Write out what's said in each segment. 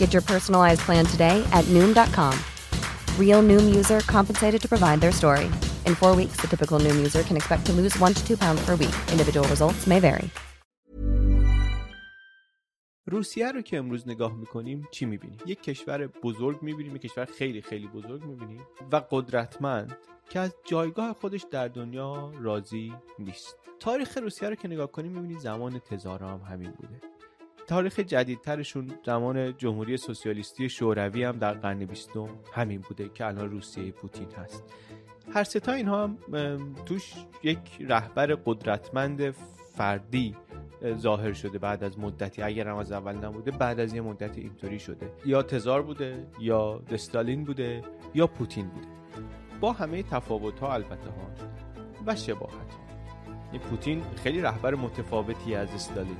Get your personalized plan today at Noom.com. Real Noom user compensated to provide their story. In four weeks, the typical Noom user can expect to lose one to two pounds per week. Individual results may vary. روسیه رو که امروز نگاه می‌کنیم چی می‌بینیم یک کشور بزرگ می‌بینیم یک کشور خیلی خیلی بزرگ می‌بینیم و قدرتمند که از جایگاه خودش در دنیا راضی نیست تاریخ روسیه رو که نگاه کنیم می‌بینیم زمان تزارا هم همین بوده تاریخ جدیدترشون زمان جمهوری سوسیالیستی شوروی هم در قرن بیستم همین بوده که الان روسیه پوتین هست. هر ستا اینها هم توش یک رهبر قدرتمند فردی اه، ظاهر شده بعد از مدتی اگر هم از اول نبوده بعد از یه مدتی اینطوری شده. یا تزار بوده یا استالین بوده یا پوتین بوده. با همه تفاوت ها البته ها و شباهت ها. پوتین خیلی رهبر متفاوتی از استالین.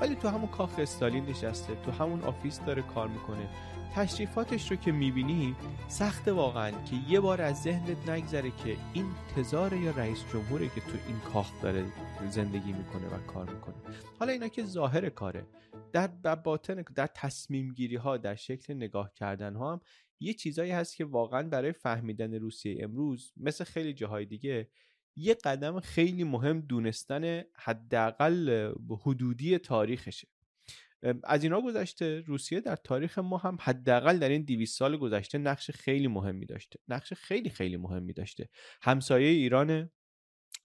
ولی تو همون کاخ استالین نشسته تو همون office داره کار می‌کنه. تشریفاتش رو که می‌بینی سخت واقعا که یه بار از ذهنت نگذره که این تزار یا رئیس جمهوره که تو این کاخ داره زندگی می‌کنه و کار می‌کنه. حالا اینا که ظاهر کاره. در باطن در تصمیم گیری ها در شکل نگاه کردن ها هم یه چیزایی هست که واقعا برای فهمیدن روسیه امروز مثل خیلی جاهای دیگه یه قدم خیلی مهم دونستن حداقل حدودی تاریخشه. از اینا گذشته روسیه در تاریخ ما هم حداقل در این 200 سال گذشته نقش خیلی مهمی داشته. نقش خیلی خیلی مهمی داشته. همسایه ایران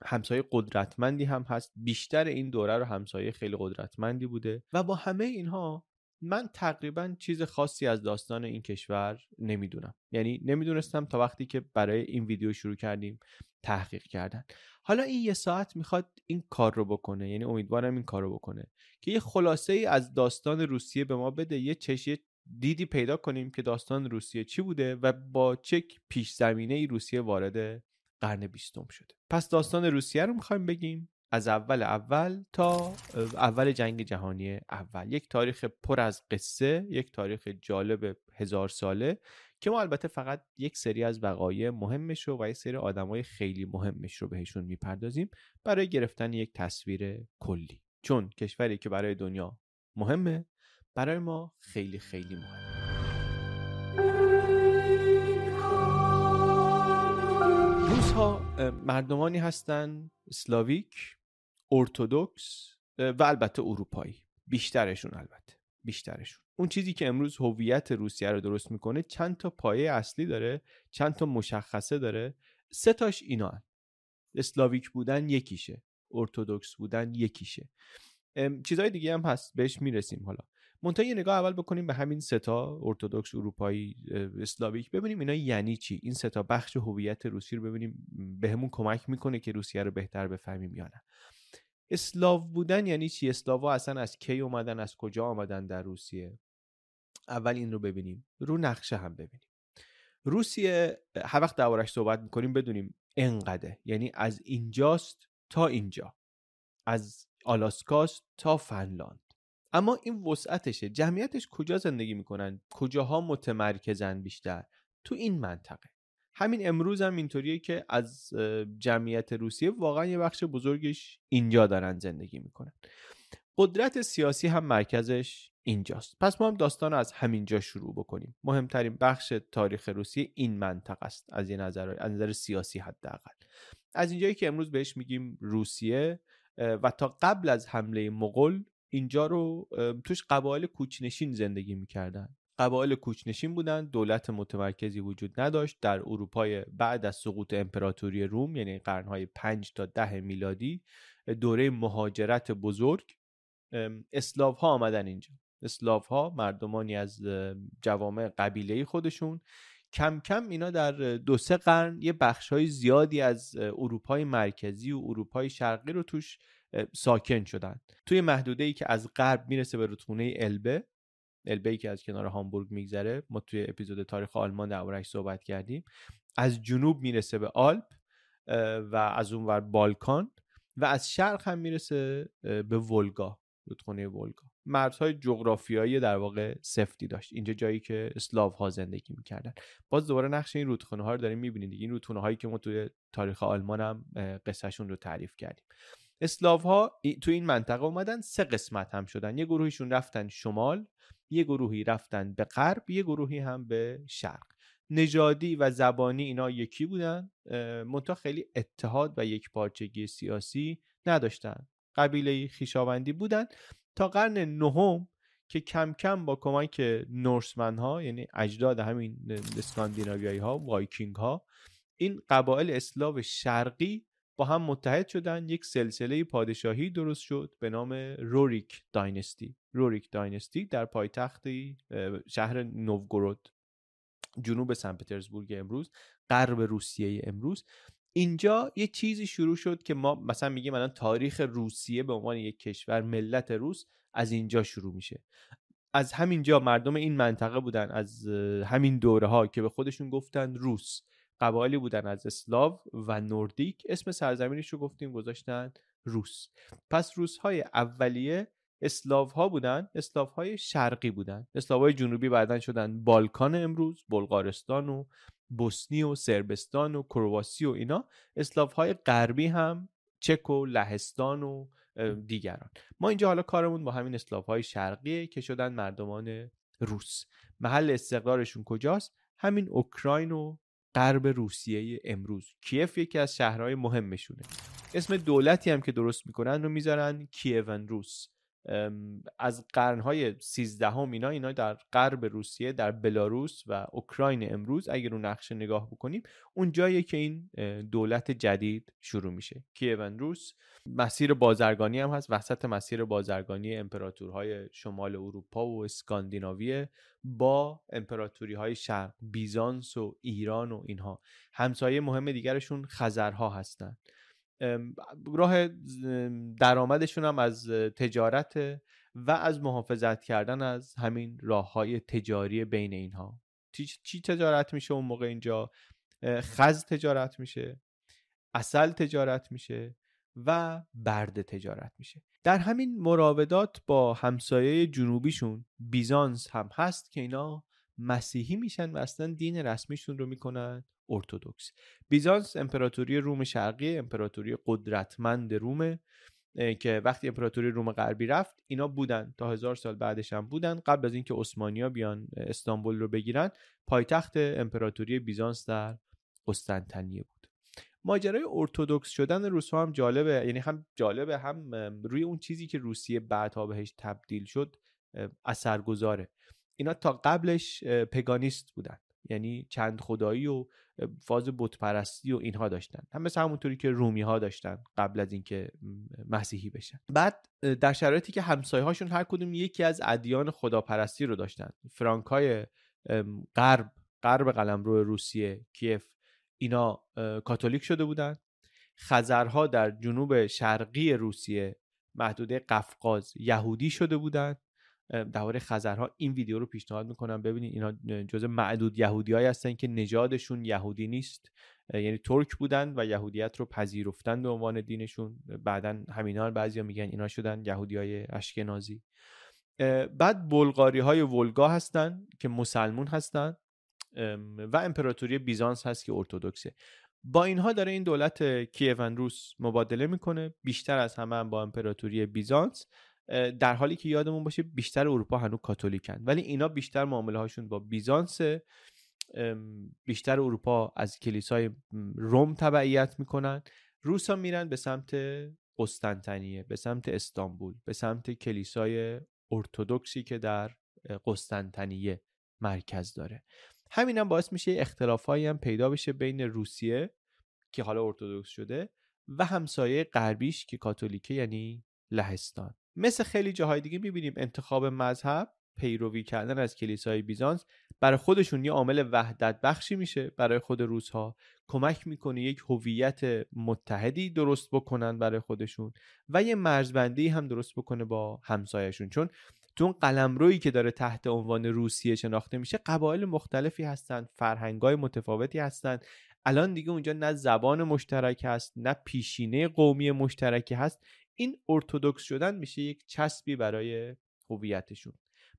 همسایه قدرتمندی هم هست. بیشتر این دوره رو همسایه خیلی قدرتمندی بوده. و با همه اینها من تقریبا چیز خاصی از داستان این کشور نمی‌دونم. یعنی نمی‌دونستم تا وقتی که برای این ویدیو شروع کردیم تحقیق کردن. حالا این یه ساعت می‌خواد این کار رو بکنه. یعنی امیدوارم این کار رو بکنه. که یه خلاصه ای از داستان روسیه به ما بده. یه چشی دیدی پیدا کنیم که داستان روسیه چی بوده و با چه پیش زمینه ای روسیه وارد قرن بیستم شده. پس داستان روسیه رو می‌خوایم بگیم. از اول اول تا اول جنگ جهانی اول. یک تاریخ پر از قصه یک تاریخ جالب هزار ساله که ما البته فقط یک سری از وقایع مهمش رو و یک سری آدمای خیلی مهمش رو بهشون می‌پردازیم برای گرفتن یک تصویر کلی. چون کشوری که برای دنیا مهمه برای ما خیلی خیلی مهمه. روس ها مردمانی هستند اسلاویک ارتودکس و البته اروپایی. بیشترشون البته بیشترشون. اون چیزی که امروز هویت روسیه رو درست می‌کنه چند تا پایه اصلی داره چند تا مشخصه داره. سه تاش اینا هن. اسلاویک بودن یکیشه ارتودکس بودن یکیشه. چیزهای دیگه هم هست بهش می‌رسیم حالا. منتها یه نگاه اول بکنیم به همین ستا ارتودکس اروپایی اسلاویک. ببینیم اینا یعنی چی؟ این ستا بخش هویت روسی رو ببینیم بهمون کمک می‌کنه که روسیه رو بهتر بفهمیم یا نه. اسلاو بودن یعنی چی؟ اسلاوا اصلا از کی اومدن؟ از کجا آمدن در روسیه؟ اول این رو ببینیم رو نقشه هم ببینیم. روسیه هر وقت دربارش صحبت می‌کنیم بدونیم انقدر یعنی از اینجاست تا اینجا. از آلاسکاست تا فنلاند. اما این وسعتشه. جمعیتش کجا زندگی می‌کنن؟ کجاها متمرکزن بیشتر؟ تو این منطقه. همین امروز هم اینطوریه که از جمعیت روسیه واقعا یه بخش بزرگش اینجا دارن زندگی می‌کنن. قدرت سیاسی هم مرکزش اینجاست. پس ما هم داستان از همینجا شروع بکنیم. مهمترین بخش تاریخ روسیه این منطقه است از یه نظر از نظر سیاسی حداقل. از اینجایی که امروز بهش میگیم روسیه و تا قبل از حمله مغول اینجا رو توش قبایل کوچنشین زندگی می‌کردن. قبایل کوچنشین بودن دولت متمرکزی وجود نداشت. در اروپای بعد از سقوط امپراتوری روم یعنی قرنهای 5 تا ده میلادی دوره مهاجرت بزرگ اسلاف ها آمدن اینجا. اسلاف ها مردمانی از جوامع قبیله خودشون. کم کم اینا در دو سه قرن یه بخش های زیادی از اروپای مرکزی و اروپای شرقی رو توش ساکن شدن. توی محدوده ای که از غرب می‌رسه به رودخونه البه البه ای که از کنار هامبورگ میگذره ما توی اپیزود تاریخ آلمان دربارش صحبت کردیم. از جنوب می‌رسه به آلپ و از اون ور بالکان و از شرق هم می‌رسه به ولگا رودخونه ولگا. مرزهای جغرافیایی در واقع سفتی داشت. اینجا جایی که اسلاو ها زندگی می‌کردن. باز دوباره نقش این رودخونه ها رو داریم می‌بینید این رودخونه هایی که ما توی تاریخ آلمان هم قصهشون رو تعریف کردیم. اسلاو ها تو این منطقه اومدن سه قسمت هم شدن. یه گروهیشون رفتن شمال یه گروهی رفتن به غرب یه گروهی هم به شرق. نژادی و زبانی اینا یکی بودن منتها خیلی اتحاد و یک پارچگی سیاسی نداشتن. قبیله خیشاوندی بودن. تا قرن نهم که کم کم با کمک نورسمن ها یعنی اجداد همین اسکاندیناویایی ها وایکینگ ها این قبایل اسلاو شرقی با هم متحد شدن. یک سلسله پادشاهی درست شد به نام روریک dynasty. روریک dynasty در پایتختی شهر نوگورود جنوب سن پترزبورگ امروز غرب روسیه امروز. اینجا یه چیزی شروع شد که ما مثلا میگیم الان تاریخ روسیه به عنوان یک کشور ملت روس از اینجا شروع میشه. از همینجا مردم این منطقه بودن از همین دوره ها که به خودشون گفتن روس. قبایلی بودن از اسلاو و نوردیک. اسم سرزمینش رو گفتیم گذاشتن روس. پس روس های اولیه اسلاو ها بودن اسلاو های شرقی بودن. اسلاو های جنوبی بعدن شدن بالکان امروز بلغارستان و بوسنی و سربستان و کرواسی و اینا. اسلاف های غربی هم چک و لهستان و دیگران. ما اینجا حالا کارمون با همین اسلاف های شرقیه که شدن مردمان روس. محل استقرارشون کجاست؟ همین اوکراین و غرب روسیه امروز. کیف یکی از شهرهای مهمشونه. اسم دولتی هم که درست می‌کنن رو می‌ذارن کیون روس. از قرنهای سیزدهم اینا اینا در غرب روسیه در بلاروس و اوکراین امروز اگر رو نقشه نگاه بکنیم اون جاییه که این دولت جدید شروع میشه. کیون روس مسیر بازرگانی هم هست وسط مسیر بازرگانی امپراتورهای شمال اروپا و اسکاندیناویه با امپراتوری های شرق بیزانس و ایران و اینها. همسایه مهم دیگرشون خزرها هستند راه درآمدشون هم از تجارت و از محافظت کردن از همین راه های تجاری بین اینها. چی تجارت میشه اون موقع اینجا؟ خز تجارت میشه اصل تجارت میشه و برد تجارت میشه. در همین مراودات با همسایه جنوبیشون بیزانس هم هست که اینا مسیحی میشن و اصلا دین رسمیشون رو می‌کنن. ارتودکس بیزانس امپراتوری روم شرقی امپراتوری قدرتمند رومه که وقتی امپراتوری روم غربی رفت اینا بودن. تا هزار سال بعدش هم بودن. قبل از اینکه عثمانیا بیان استانبول رو بگیرن پایتخت امپراتوری بیزانس در قسطنطنیه بود. ماجرای ارتودکس شدن روسها هم جالبه. یعنی هم جالبه هم روی اون چیزی که روسیه بعدها بهش تبدیل شد اثرگذاره. اینا تا قبلش پگانیست بودن. یعنی چند خدایی و فاز بتپرستی و اینها داشتن. هم مثل همونطوری که رومی ها داشتن قبل از اینکه مسیحی بشن. بعد در شرایطی که همسایه هاشون هر کدوم یکی از ادیان خداپرستی رو داشتن. فرانک های غرب غرب قلمرو روسیه کیف اینا کاتولیک شده بودن. خزرها در جنوب شرقی روسیه محدوده قفقاز یهودی شده بودند درباره خزرها این ویدیو رو پیشنهاد می‌کنم. ببینید اینا جز معدود یهودی های هستن که نژادشون یهودی نیست. یعنی ترک بودن و یهودیت رو پذیرفتن به عنوان دینشون. بعدا همینا بعضیا میگن اینا شدن یهودی های اشکنازی بعد بلغاری های ولگا هستن که مسلمون هستن و امپراتوری بیزانس هست که ارتودکسه با اینها داره این دولت کیون روس مبادله می‌کنه. بیشتر از همه هم با امپراتوری بیزانس. در حالی که یادمون باشه بیشتر اروپا هنوز کاتولیکن. ولی اینا بیشتر معامله هاشون با بیزانس بیشتر اروپا از کلیسای روم تبعیت می‌کنن. روسا میرن به سمت قسطنطنیه به سمت استانبول به سمت کلیسای ارتودکسی که در قسطنطنیه مرکز داره. همین هم باعث میشه اختلافایی هم پیدا بشه بین روسیه که حالا ارتودکس شده و همسایه غربیش که کاتولیکه یعنی لهستان. مثل خیلی جاهای دیگه می‌بینیم انتخاب مذهب پیروی کردن از کلیسای بیزانس برای خودشون یه عامل وحدت بخشی میشه برای خود روس ها کمک می‌کنه یک هویت متحدی درست بکنن برای خودشون و یه مرزبندی هم درست بکنه با همسایهشون. چون تو اون قلمرویی که داره تحت عنوان روسیه شناخته میشه قبایل مختلفی هستن فرهنگای متفاوتی هستن. الان دیگه اونجا نه زبان مشترک هست نه پیشینه قومی مشترکی هست. این ارتودکس شدن میشه یک چسبی برای هویتشون.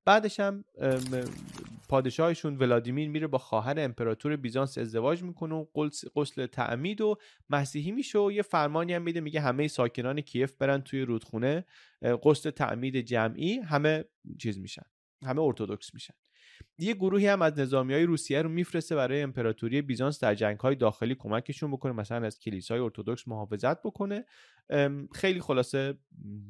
بعدش هم پادشاهشون ولادیمیر میره با خواهر امپراتور بیزانس ازدواج می‌کنه و قسل تعمید و مسیحی میشه و یه فرمانی هم میده میگه همه ساکنان کیف برن توی رودخونه قسل تعمید جمعی همه چیز میشن همه ارتودکس میشن. یه گروهی هم از نظامی های روسیه رو میفرسته برای امپراتوری بیزانس در جنگ های داخلی کمکشون بکنه مثلا از کلیسای ارتودکس محافظت بکنه. خیلی خلاصه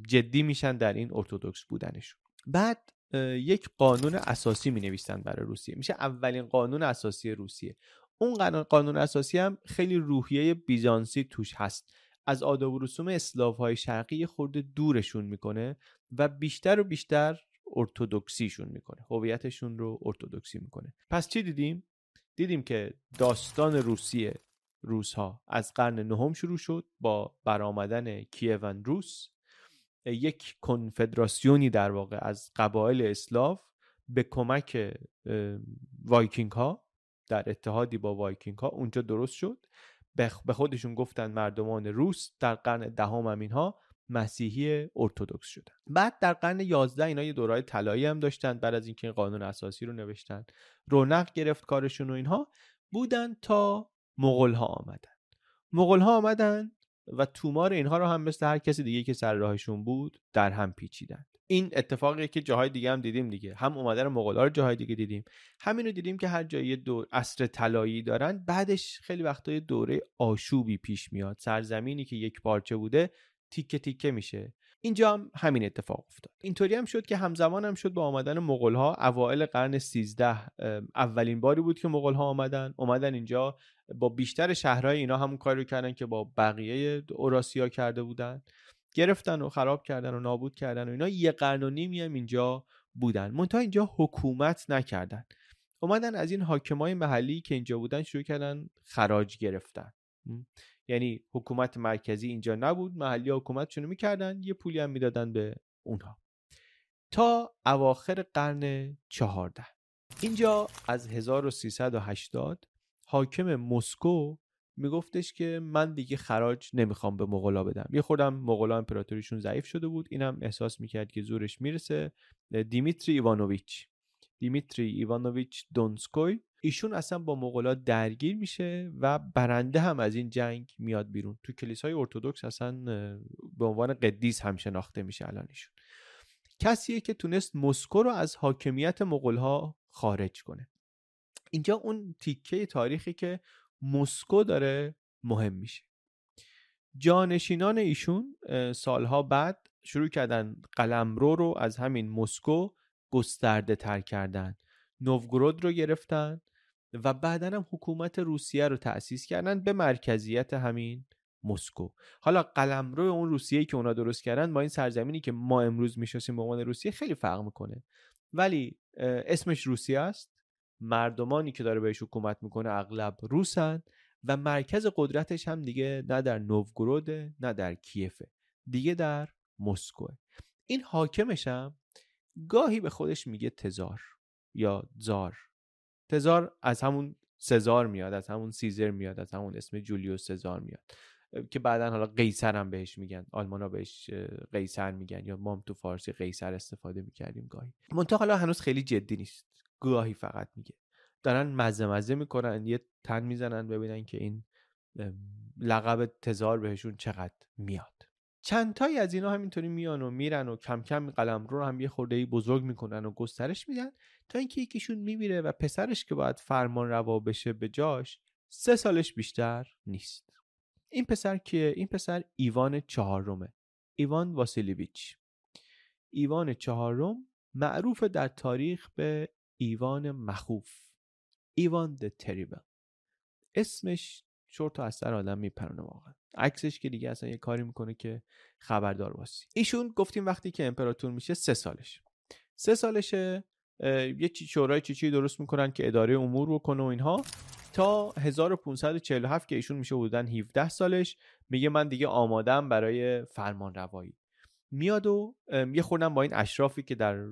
جدی میشن در این ارتودکس بودنشون. بعد یک قانون اساسی می نویسن برای روسیه. میشه اولین قانون اساسی روسیه. اون قانون اساسی هم خیلی روحیه بیزانسی توش هست. از آداب و رسوم اسلاف های شرقی خورده دورشون می‌کنه و بیشتر و بیشتر ارتودکسیشون می‌کنه. هویتشون رو ارتودکسی می‌کنه. پس چی دیدیم؟ دیدیم که داستان روسیه روس ها از قرن نهم شروع شد با برآمدن کیون روس. یک کنفدراسیونی در واقع از قبایل اسلاو به کمک وایکینگ ها در اتحادی با وایکینگ ها اونجا درست شد. به خودشون گفتن مردمان روس در قرن دهم هم اینها مسیحی ارتودکس شدن. بعد در قرن 11 اینا یه دورای طلایی هم داشتن بعد از اینکه این قانون اساسی رو نوشتن. رونق گرفت کارشون و اینها. بودن تا مغول ها آمدن. مغول ها آمدن و تومار اینها رو هم مثل هر کسی دیگه که سر راهشون بود در هم پیچیدن. این اتفاقی که جاهای دیگه هم دیدیم دیگه. هم اومدن مغولا رو جاهای دیگه دیدیم. همین رو دیدیم که هر جایی دور عصر طلایی دارن بعدش خیلی وقتا دوره آشوبی پیش میاد. سرزمینی که یک پارچه بوده تیکه تیکه میشه. اینجا هم همین اتفاق افتاد. اینطوری هم شد که همزمان هم شد با آمدن مغول ها اوایل قرن 13 اولین باری بود که مغول ها آمدن. اومدن اینجا با بیشتر شهرهای اینا همون کاری رو کردن که با بقیه اوراسیا کرده بودن. گرفتن و خراب کردن و نابود کردن و اینا. یه قرن و نیمی هم اینجا بودن. منتها اینجا حکومت نکردن. اومدن از این حاکمای محلی که اینجا بودن شروع کردن خراج گرفتن. یعنی حکومت مرکزی اینجا نبود محلی حکومتشونو می‌کردن یه پولی هم می‌دادن به اونها. تا اواخر قرن چهارده. اینجا از 1380 حاکم مسکو میگفتش که من دیگه خراج نمی‌خوام به مغلا بدم. یه خودم مغلا امپراتوریشون ضعیف شده بود. اینم احساس می‌کرد که زورش می‌رسه. دیمیتری ایوانوویچ دیمیتری ایوانوویچ دونسکوی ایشون اصلا با مغولا درگیر میشه و برنده هم از این جنگ میاد بیرون. تو کلیسای ارتودکس اصلا به عنوان قدیس هم شناخته میشه الان ایشون. کسیه که تونست مسکو رو از حاکمیت مغولها خارج کنه. اینجا اون تیکه تاریخی که مسکو داره مهم میشه. جانشینان ایشون سالها بعد شروع کردن قلمرو رو از همین مسکو گسترده تر کردن نوگرود رو گرفتن و بعدا هم حکومت روسیه رو تأسیس کردن به مرکزیت همین مسکو. حالا قلمرو اون روسیه که اونا درست کردن با این سرزمینی که ما امروز می‌شناسیم به عنوان روسیه خیلی فرق می‌کنه. ولی اسمش روسیه است. مردمانی که داره بهش حکومت می‌کنه اغلب روسن و مرکز قدرتش هم دیگه نه در نوگروده نه در کیفه دیگه در مسکو این حاکمش هم گاهی به خودش میگه تزار یا زار. تزار از همون سزار میاد از همون سیزر میاد از همون اسم جولیوس سزار میاد که بعدا حالا قیصر هم بهش میگن آلمانا بهش قیصر میگن یا ما هم تو فارسی قیصر استفاده می‌کردیم گاهی. منتها حالا هنوز خیلی جدی نیست گاهی فقط میگه. دارن مزه مزه می‌کنن یه تن می‌زنن ببینن که این لقب تزار بهشون چقدر میاد. چند تایی از اینا همینطوری میان و میرن و کم کم قلم رو هم یه خورده بزرگ می‌کنن و گسترش میدن تا اینکه یکیشون میمیره و پسرش که باید فرمان روا بشه به جاش سه سالش بیشتر نیست. این پسر کیه؟ این پسر ایوان چهارمه. ایوان واسیلیویچ. ایوان چهارم معروف در تاریخ به ایوان مخوف. ایوان د تریبل اسمش چرت از سر آدم میپرونه واقعا. عکسش که دیگه اصلا یه کاری می‌کنه که خبردار باسی ایشون گفتیم وقتی که امپراتور میشه سه سالش سه سالشه یه شورای چیچی درست می‌کنن که اداره امور رو کنه و اینها. تا 1547 که ایشون میشه حدودا 17 سالش میگه من دیگه آمادم برای فرمان روایی میاد و یه خوردن با این اشرافی که در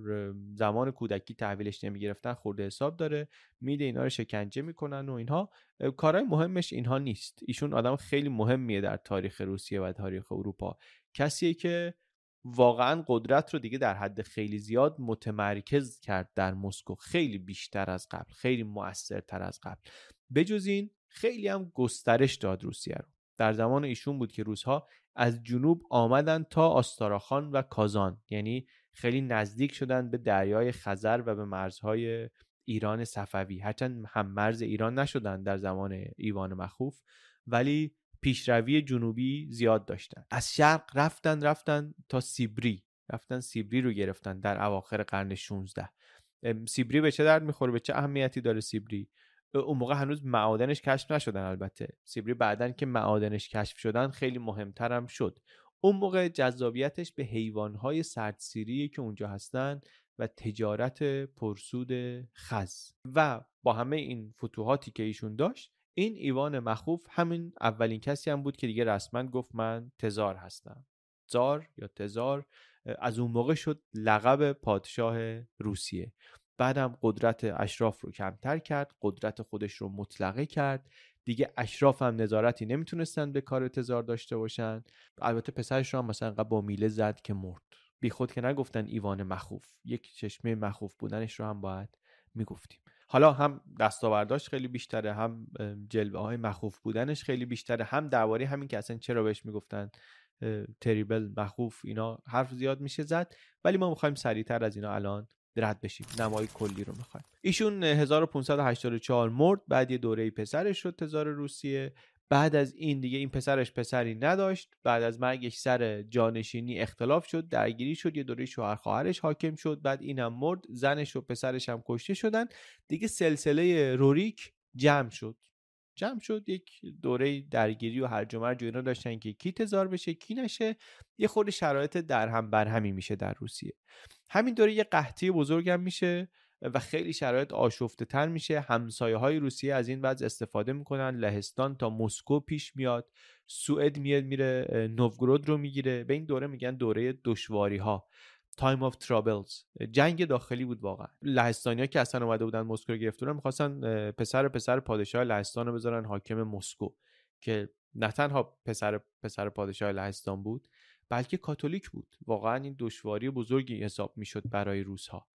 زمان کودکی تحویلش نمی‌گرفتن خورده حساب داره. میده اینا رو شکنجه می‌کنن و اینها. کارهای مهمش اینها نیست. ایشون آدم خیلی مهمیه در تاریخ روسیه و تاریخ اروپا. کسیه که واقعا قدرت رو دیگه در حد خیلی زیاد متمرکز کرد در مسکو. خیلی بیشتر از قبل خیلی مؤثرتر از قبل. بجز این خیلی هم گسترش داد روسیه رو. در زمان ایشون بود که روزها از جنوب آمدن تا آستاراخان و کازان. یعنی خیلی نزدیک شدن به دریای خزر و به مرزهای ایران صفوی. هرچند هم مرز ایران نشدن در زمان ایوان مخوف ولی پیشروی جنوبی زیاد داشتن. از شرق رفتن رفتن تا سیبری. رفتن سیبری رو گرفتن در اواخر قرن 16 سیبری به چه درد می‌خوره؟ به چه اهمیتی داره سیبری؟ اون موقع هنوز معادنش کشف نشدن البته. سیبری بعدن که معادنش کشف شدن خیلی مهمترم شد. اون موقع جذابیتش به حیوانهای سردسیری که اونجا هستن و تجارت پرسود خز. و با همه این فتوحاتی که ایشون داشت این ایوان مخوف همین اولین کسی هم بود که دیگه رسما گفت من تزار هستم. زار یا تزار از اون موقع شد لقب پادشاه روسیه. بعدم قدرت اشراف رو کمتر کرد قدرت خودش رو مطلقه کرد. دیگه اشراف هم نظارتی نمی‌تونستن به کار تزار داشته باشن. البته پسرش رو هم مثلا با میله زد که مرد. بی خود که نگفتن ایوان مخوف. یک چشمه مخوف بودنش رو هم باید می‌گفتیم. حالا هم دستاورداش خیلی بیشتره هم جلوه های مخوف بودنش خیلی بیشتره هم درباره همین که اصلا چرا بهش می‌گفتن تریبل مخوف اینا حرف زیاد میشه زد. ولی ما می‌خوایم سریعتر از اینا الان رد بشیم. نمای کلی رو می‌خوایم. ایشون 1584 مرد بعد یه دوره پسرش شد تزار روسیه. بعد از این دیگه این پسرش پسری نداشت. بعد از مرگش سر جانشینی اختلاف شد درگیری شد یه دوره شوهر خواهرش حاکم شد. بعد اینم مرد زنش و پسرش هم کشته شدن. دیگه سلسله روریک جمع شد. جمع شد یک دوره درگیری و هرج و مرج اینا داشتن که کی تزار بشه کی نشه. یه خورده شرایط در هم بر همی میشه در روسیه. همین دوره یه قحطی بزرگم میشه و خیلی شرایط آشفته تر میشه. همسایه های روسیه از این وضع استفاده می‌کنن. لهستان تا مسکو پیش میاد. سوئد میاد میره نوگرود رو می‌گیره. به این دوره میگن دوره دشواری ها Time of Troubles جنگ داخلی بود واقعا. لهستانیا که اصلا اومده بودن مسکو رو گرفتن می‌خواستن پسر پسر پادشاه لهستان رو بذارن حاکم مسکو که نه تنها پسر پسر پادشاه لهستان بود بلکه کاتولیک بود. واقعا این دشواری بزرگی حساب می‌شد برای روزها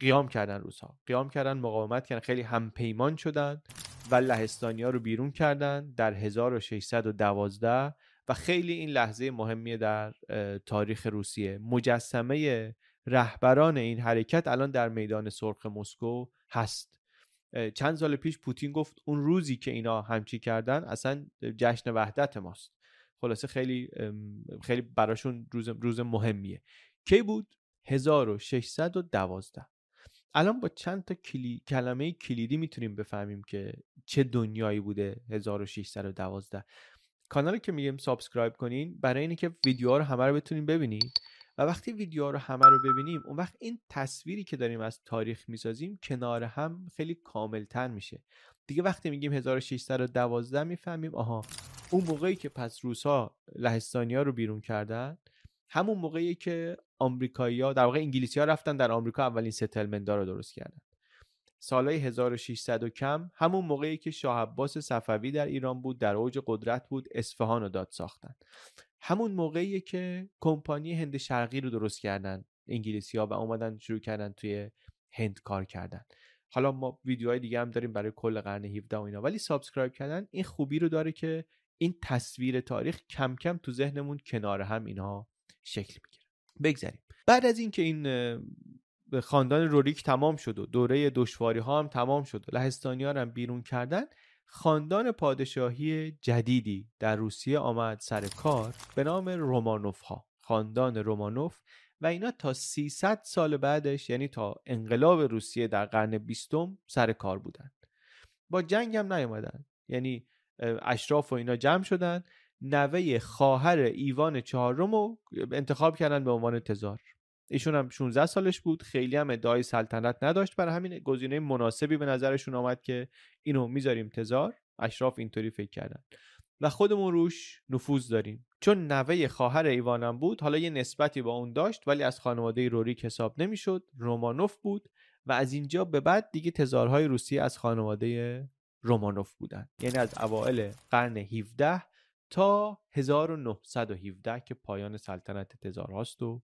قیام کردن روزها قیام کردن مقاومت کردن خیلی همپیمان شدن و لهستانیا رو بیرون کردن. در 1612 و خیلی این لحظه مهمیه در تاریخ روسیه. مجسمه رهبران این حرکت الان در میدان سرخ مسکو هست. چند سال پیش پوتین گفت اون روزی که اینا همچی کردن اصلا جشن وحدت ماست. خلاصه خیلی خیلی براشون روز, روز مهمیه. کی بود؟ 1612 الان با چند تا کلی... کلمه کلیدی می‌تونیم بفهمیم که چه دنیایی بوده 1612 کانال که میگیم subscribe کنین برای اینه که ویدیوها رو همه رو بتونین ببینید و وقتی ویدیوها رو همه رو ببینیم اون وقت این تصویری که داریم از تاریخ می‌سازیم کنار هم خیلی کاملتر میشه. دیگه وقتی میگیم 1612 می‌فهمیم آها اون موقعی که پس روسا لهستانیا رو بیرون کردن همون موقعی که آمریکایی‌ها در واقع انگلیسی ها رفتن در آمریکا اولین ستلمنت رو درست کردن. سالهای 1600 و کم همون موقعی که شاه عباس صفوی در ایران بود در اوج قدرت بود اصفهان رو داد ساختن. همون موقعی که کمپانی هند شرقی رو درست کردن انگلیسی ها و اومدن شروع کردن توی هند کار کردن. حالا ما ویدیوهای دیگه هم داریم برای کل قرن 17 و اینا ولی subscribe کردن این خوبی رو داره که این تصویر تاریخ کم کم تو ذهنمون کنار هم اینها شکل می‌گیره. بگذاریم. بعد از اینکه این خاندان روریک تمام شد و دوره دشواری ها هم تمام شد و لهستانی ها هم بیرون کردن خاندان پادشاهی جدیدی در روسیه آمد سر کار به نام رومانوف ها خاندان رومانوف و اینا تا 300 سال بعدش یعنی تا انقلاب روسیه در قرن بیستم سر کار بودن. با جنگ هم نیومدن یعنی اشراف و اینا جمع شدن نوه خواهر ایوان چهارم رو انتخاب کردن به عنوان تزار. ایشون هم 16 سالش بود. خیلی هم ادعای سلطنت نداشت. برای همین گزینه مناسبی به نظرشون آمد که اینو می‌ذاریم تزار اشراف اینطوری فکر کردن. و خودمون روش نفوذ داریم. چون نوه خواهر ایوانم بود حالا یه نسبتی با اون داشت ولی از خانواده روریک حساب نمی‌شد. رومانوف بود و از اینجا به بعد دیگه تزارهای روسیه از خانواده رومانوف بودن. یعنی از اوائل قرن 17 تا 1917 که پایان سلطنت تزار هاست و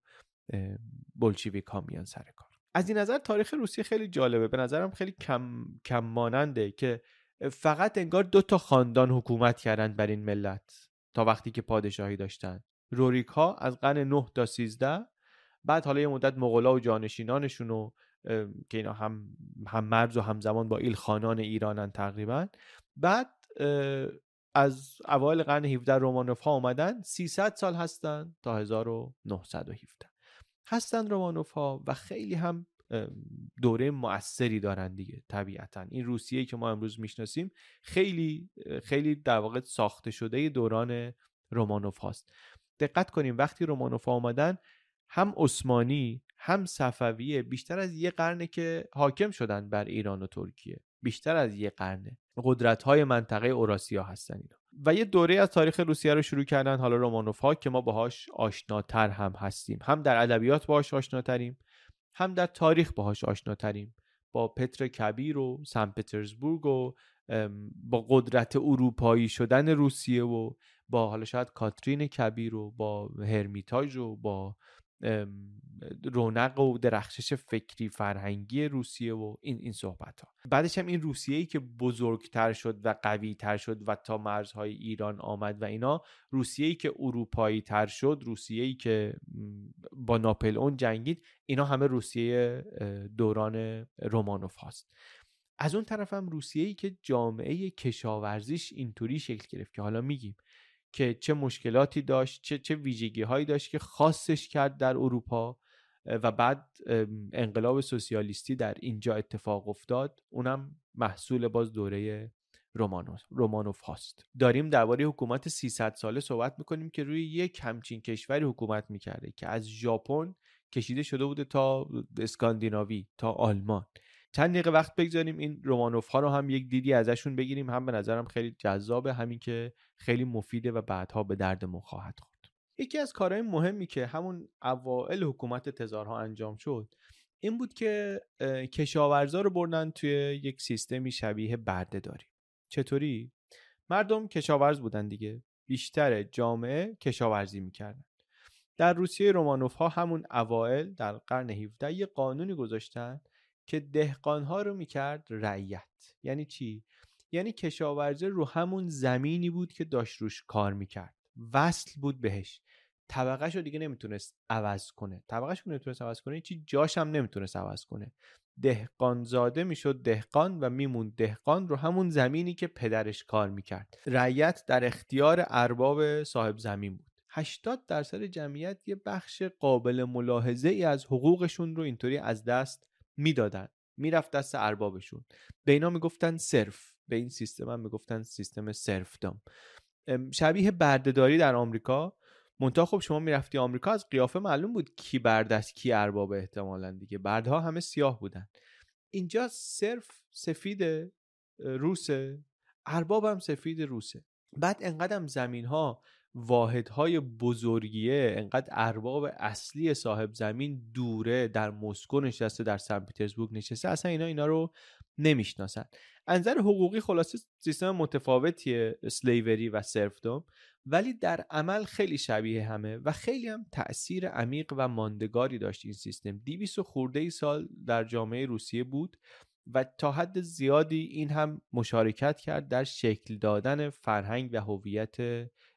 بلشویک ها میان سر کار. از این نظر تاریخ روسیه خیلی جالبه. به نظرم خیلی کم, کم ماننده که فقط انگار دو تا خاندان حکومت کردند بر این ملت تا وقتی که پادشاهی داشتن. روریک ها از قرن 9 تا 13 بعد حالا یه مدت مغلا و جانشینانشون رو که اینا هم هم مرز و همزمان با ایل خانان ایرانن تقریبا. بعد از اوایل قرن 17 رومانوف ها اومدن 300 سال هستن تا 1917 هستن رومانوف ها و خیلی هم دوره موثری دارن دیگه طبیعتا. این روسیه که ما امروز می‌شناسیم خیلی خیلی در واقع ساخته شده دوران رومانوف هاست دقت کنیم وقتی رومانوف ها آمدن هم عثمانی هم صفویه بیشتر از یه قرنه که حاکم شدن بر ایران و ترکیه. بیشتر از یه قرنه. قدرت های منطقه اوراسیا هستن اینا. و یه دوره از تاریخ روسیه رو شروع کردن حالا رومانوف ها که ما باهاش آشناتر هم هستیم. هم در ادبیات باهاش آشناتریم هم در تاریخ باهاش آشناتریم. با پتر کبیر و سن پترزبورگ و با قدرت اروپایی شدن روسیه و با حالا شاید کاترین کبیر و با هرمیتاژ و با رونق و درخشش فکری فرهنگی روسیه و این این صحبت ها بعدش هم این روسیه ای که بزرگتر شد و قوی تر شد و تا مرزهای ایران آمد و اینا روسیه ای که اروپایی تر شد روسیه ای که با ناپل اون جنگید اینا همه روسیه دوران رومانوف هاست. از اون طرف هم روسیه ای که جامعه کشاورزیش اینطوری شکل گرفت که حالا میگیم که چه مشکلاتی داشت چه چه ویژگی هایی داشت که خاصش کرد در اروپا و بعد انقلاب سوسیالیستی در اینجا اتفاق افتاد. اونم محصول باز دوره رومانوف, هاست داریم درباره حکومت 300 ساله صحبت می‌کنیم که روی یک همچین کشوری حکومت می‌کرده که از ژاپن کشیده شده بوده تا اسکاندیناوی تا آلمان. چند دقیقه وقت بگذاریم این رومانوف ها رو هم یک دیدی ازشون بگیریم. هم به نظرم خیلی جذابه همین که خیلی مفیده و بعدها به دردمون خواهد خورد. یکی از کارهای مهمی که همون اوائل حکومت تزارها انجام شد این بود که کشاورزا رو بردن توی یک سیستمی شبیه برده داری چطوری؟ مردم کشاورز بودن دیگه. بیشتر جامعه کشاورزی می‌کردن. در روسیه رومانوف ها همون اوائل در قرن 17 یه قانونی گذاشتن که دهقانها رو می‌کرد رعیت. یعنی چی؟ یعنی کشاورزه رو همون زمینی بود که داشت روش کار می‌کرد. وصل بود بهش. طبقهش رو دیگه نمی‌تونست عوض کنه. طبقهش رو نمی‌تونست عوض کنه چی جاش هم نمی‌تونست عوض کنه. دهقان زاده می‌شد دهقان و میموند دهقان رو همون زمینی که پدرش کار می‌کرد. رعیت در اختیار ارباب صاحب زمین بود. 80 درصد جمعیت یه بخش قابل ملاحظه ای از حقوقشون رو اینطوری از دست می‌دادن. می‌رفت دست اربابشون. به اینا می‌گفتن صرف. به این سیستم هم می‌گفتن سیستم دام شبیه بردهداری در آمریکا. منتها خب شما می‌رفتی آمریکا از قیافه معلوم بود کی برد است کی ارباب احتمالا دیگه. بردها همه سیاه بودن. اینجا صرف سفید روسه. ارباب هم سفید روسه. بعد انقدر زمین ها واحدهای بزرگیه انقدر ارباب اصلی صاحب زمین دوره در مسکو نشسته در سن پترزبورگ نشسته اصلا اینا اینا رو نمی‌شناسن. انظر حقوقی خلاصه سیستم متفاوتیه سلیوری و سرفدوم ولی در عمل خیلی شبیه همه و خیلی هم تاثیر عمیق و ماندگاری داشت این سیستم. 200 خورده ای سال در جامعه روسیه بود و تا حد زیادی این هم مشارکت کرد در شکل دادن فرهنگ و هویت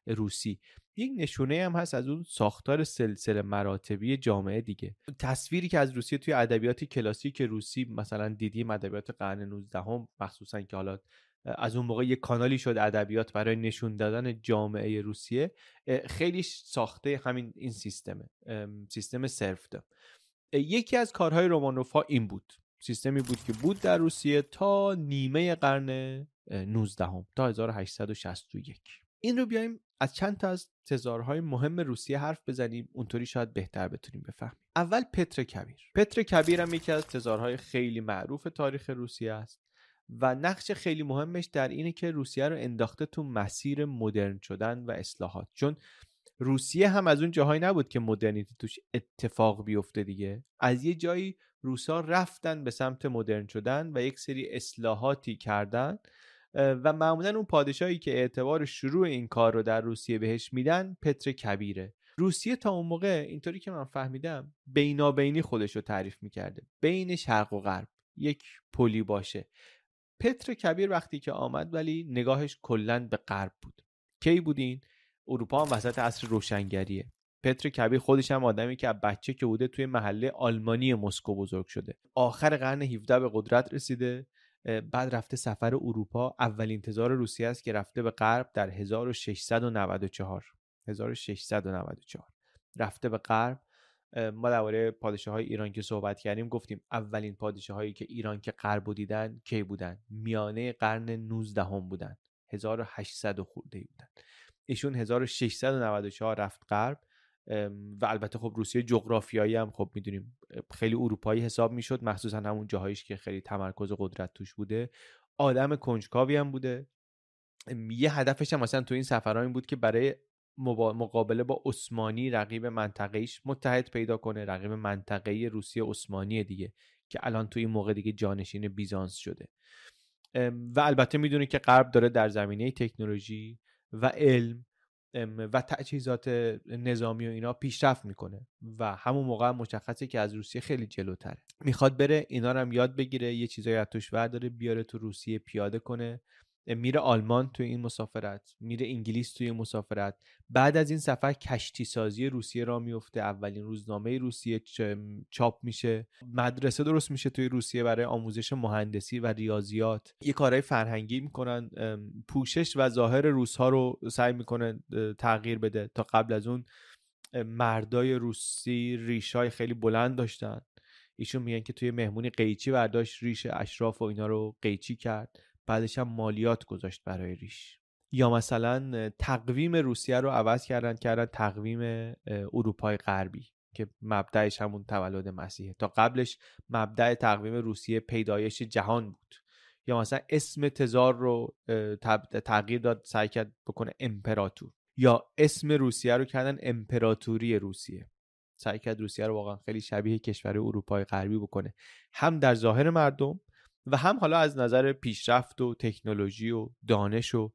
روسی. یک نشونه هم هست از اون ساختار سلسله مراتبی جامعه دیگه. تصویری که از روسیه توی ادبیات کلاسیک روسی مثلا دیدیم ادبیات قرن 19 هم مخصوصا که حالا از اون موقع یک کانالی شد ادبیات برای نشون دادن جامعه روسیه خیلی ساخته همین این سیستمه سیستم سرفته یکی از کارهای رومانوفا این بود. سیستمی بود که بود در روسیه تا نیمه قرن 19 هم تا 1861 این رو بیایم از چند تا از تزارهای مهم روسیه حرف بزنیم اونطوری شاید بهتر بتونیم بفهمیم. اول پتر کبیر. پتر کبیر هم یکی از تزارهای خیلی معروف تاریخ روسیه است و نقش خیلی مهمش در اینه که روسیه رو انداخته تو مسیر مدرن شدن و اصلاحات. چون روسیه هم از اون جاهایی نبود که مدرنیتی توش اتفاق بیفته دیگه. از یه جایی روسا رفتن به سمت مدرن شدن و یک سری اصلاحاتی کردن و معمولا اون پادشاهی که اعتبار شروع این کار رو در روسیه بهش میدن پتر کبیره. روسیه تا اون موقع اینطوری که من فهمیدم بینابینی خودش رو تعریف می‌کرده. بین شرق و غرب. یک پلی باشه. پتر کبیر وقتی که آمد ولی نگاهش کلا به غرب بود. کی بودین اروپا هم وسط عصر روشنگریه. پتر کبیر خودش هم آدمی که بچه که بوده توی محله آلمانی مسکو بزرگ شده. آخر قرن 17 به قدرت رسیده. بعد رفته سفر اروپا. اولین تزار روسیه است که رفته به غرب در 1694 1694 رفته به غرب. ما درباره پادشاه های ایران که صحبت کردیم گفتیم اولین پادشاه هایی که ایران که غرب دیدن کی بودن؟ میانه قرن 19 هم بودن 1800 خورده بودن. ایشون 1694 رفت غرب. و البته خب روسیه جغرافیایی هم خب می‌دونیم خیلی اروپایی حساب می‌شد مخصوصا همون جاهایش که خیلی تمرکز قدرت توش بوده. آدم کنجکاوی هم بوده. یه هدفش هم مثلا تو این سفرها این بود که برای مقابله با عثمانی رقیب منطقهش متحد پیدا کنه رقیب منطقه روسیه عثمانی دیگه که الان تو این موقع دیگه جانشین بیزانس شده. و البته می‌دونه که غرب داره در زمینه تکنولوژی و علم و تجهیزات نظامی و اینا پیشرفت می‌کنه. و همون موقع مشخصه که از روسیه خیلی جلوتره. می‌خواد بره اینا رو هم یاد بگیره یه چیزایی از توش داره بیاره تو روسیه پیاده کنه. میره آلمان توی این مسافرت میره انگلیس توی مسافرت. بعد از این سفر کشتی سازی روسیه را میفته اولین روزنامه روسیه چاپ میشه. مدرسه درست میشه توی روسیه برای آموزش مهندسی و ریاضیات. یه کارهای فرهنگی می‌کنن پوشش و ظاهر روسها رو سعی می‌کنه تغییر بده. تا قبل از اون مردای روسی ریشای خیلی بلند داشتن. ایشون میگن که توی مهمونی قیچی برداشت ریش اشراف و اینا رو قیچی کرد. بعدش هم مالیات گذاشت برای ریش. یا مثلا تقویم روسیه رو عوض کردن کردن تقویم اروپای غربی که مبدعش همون تولد مسیحه. تا قبلش مبدع تقویم روسیه پیدایش جهان بود. یا مثلا اسم تزار رو تغییر داد سعی کرد بکنه امپراتور. یا اسم روسیه رو کردن امپراتوری روسیه. سعی کرد روسیه رو واقعا خیلی شبیه کشور اروپای غربی بکنه. هم در ظاهر مردم و هم حالا از نظر پیشرفت و تکنولوژی و دانش و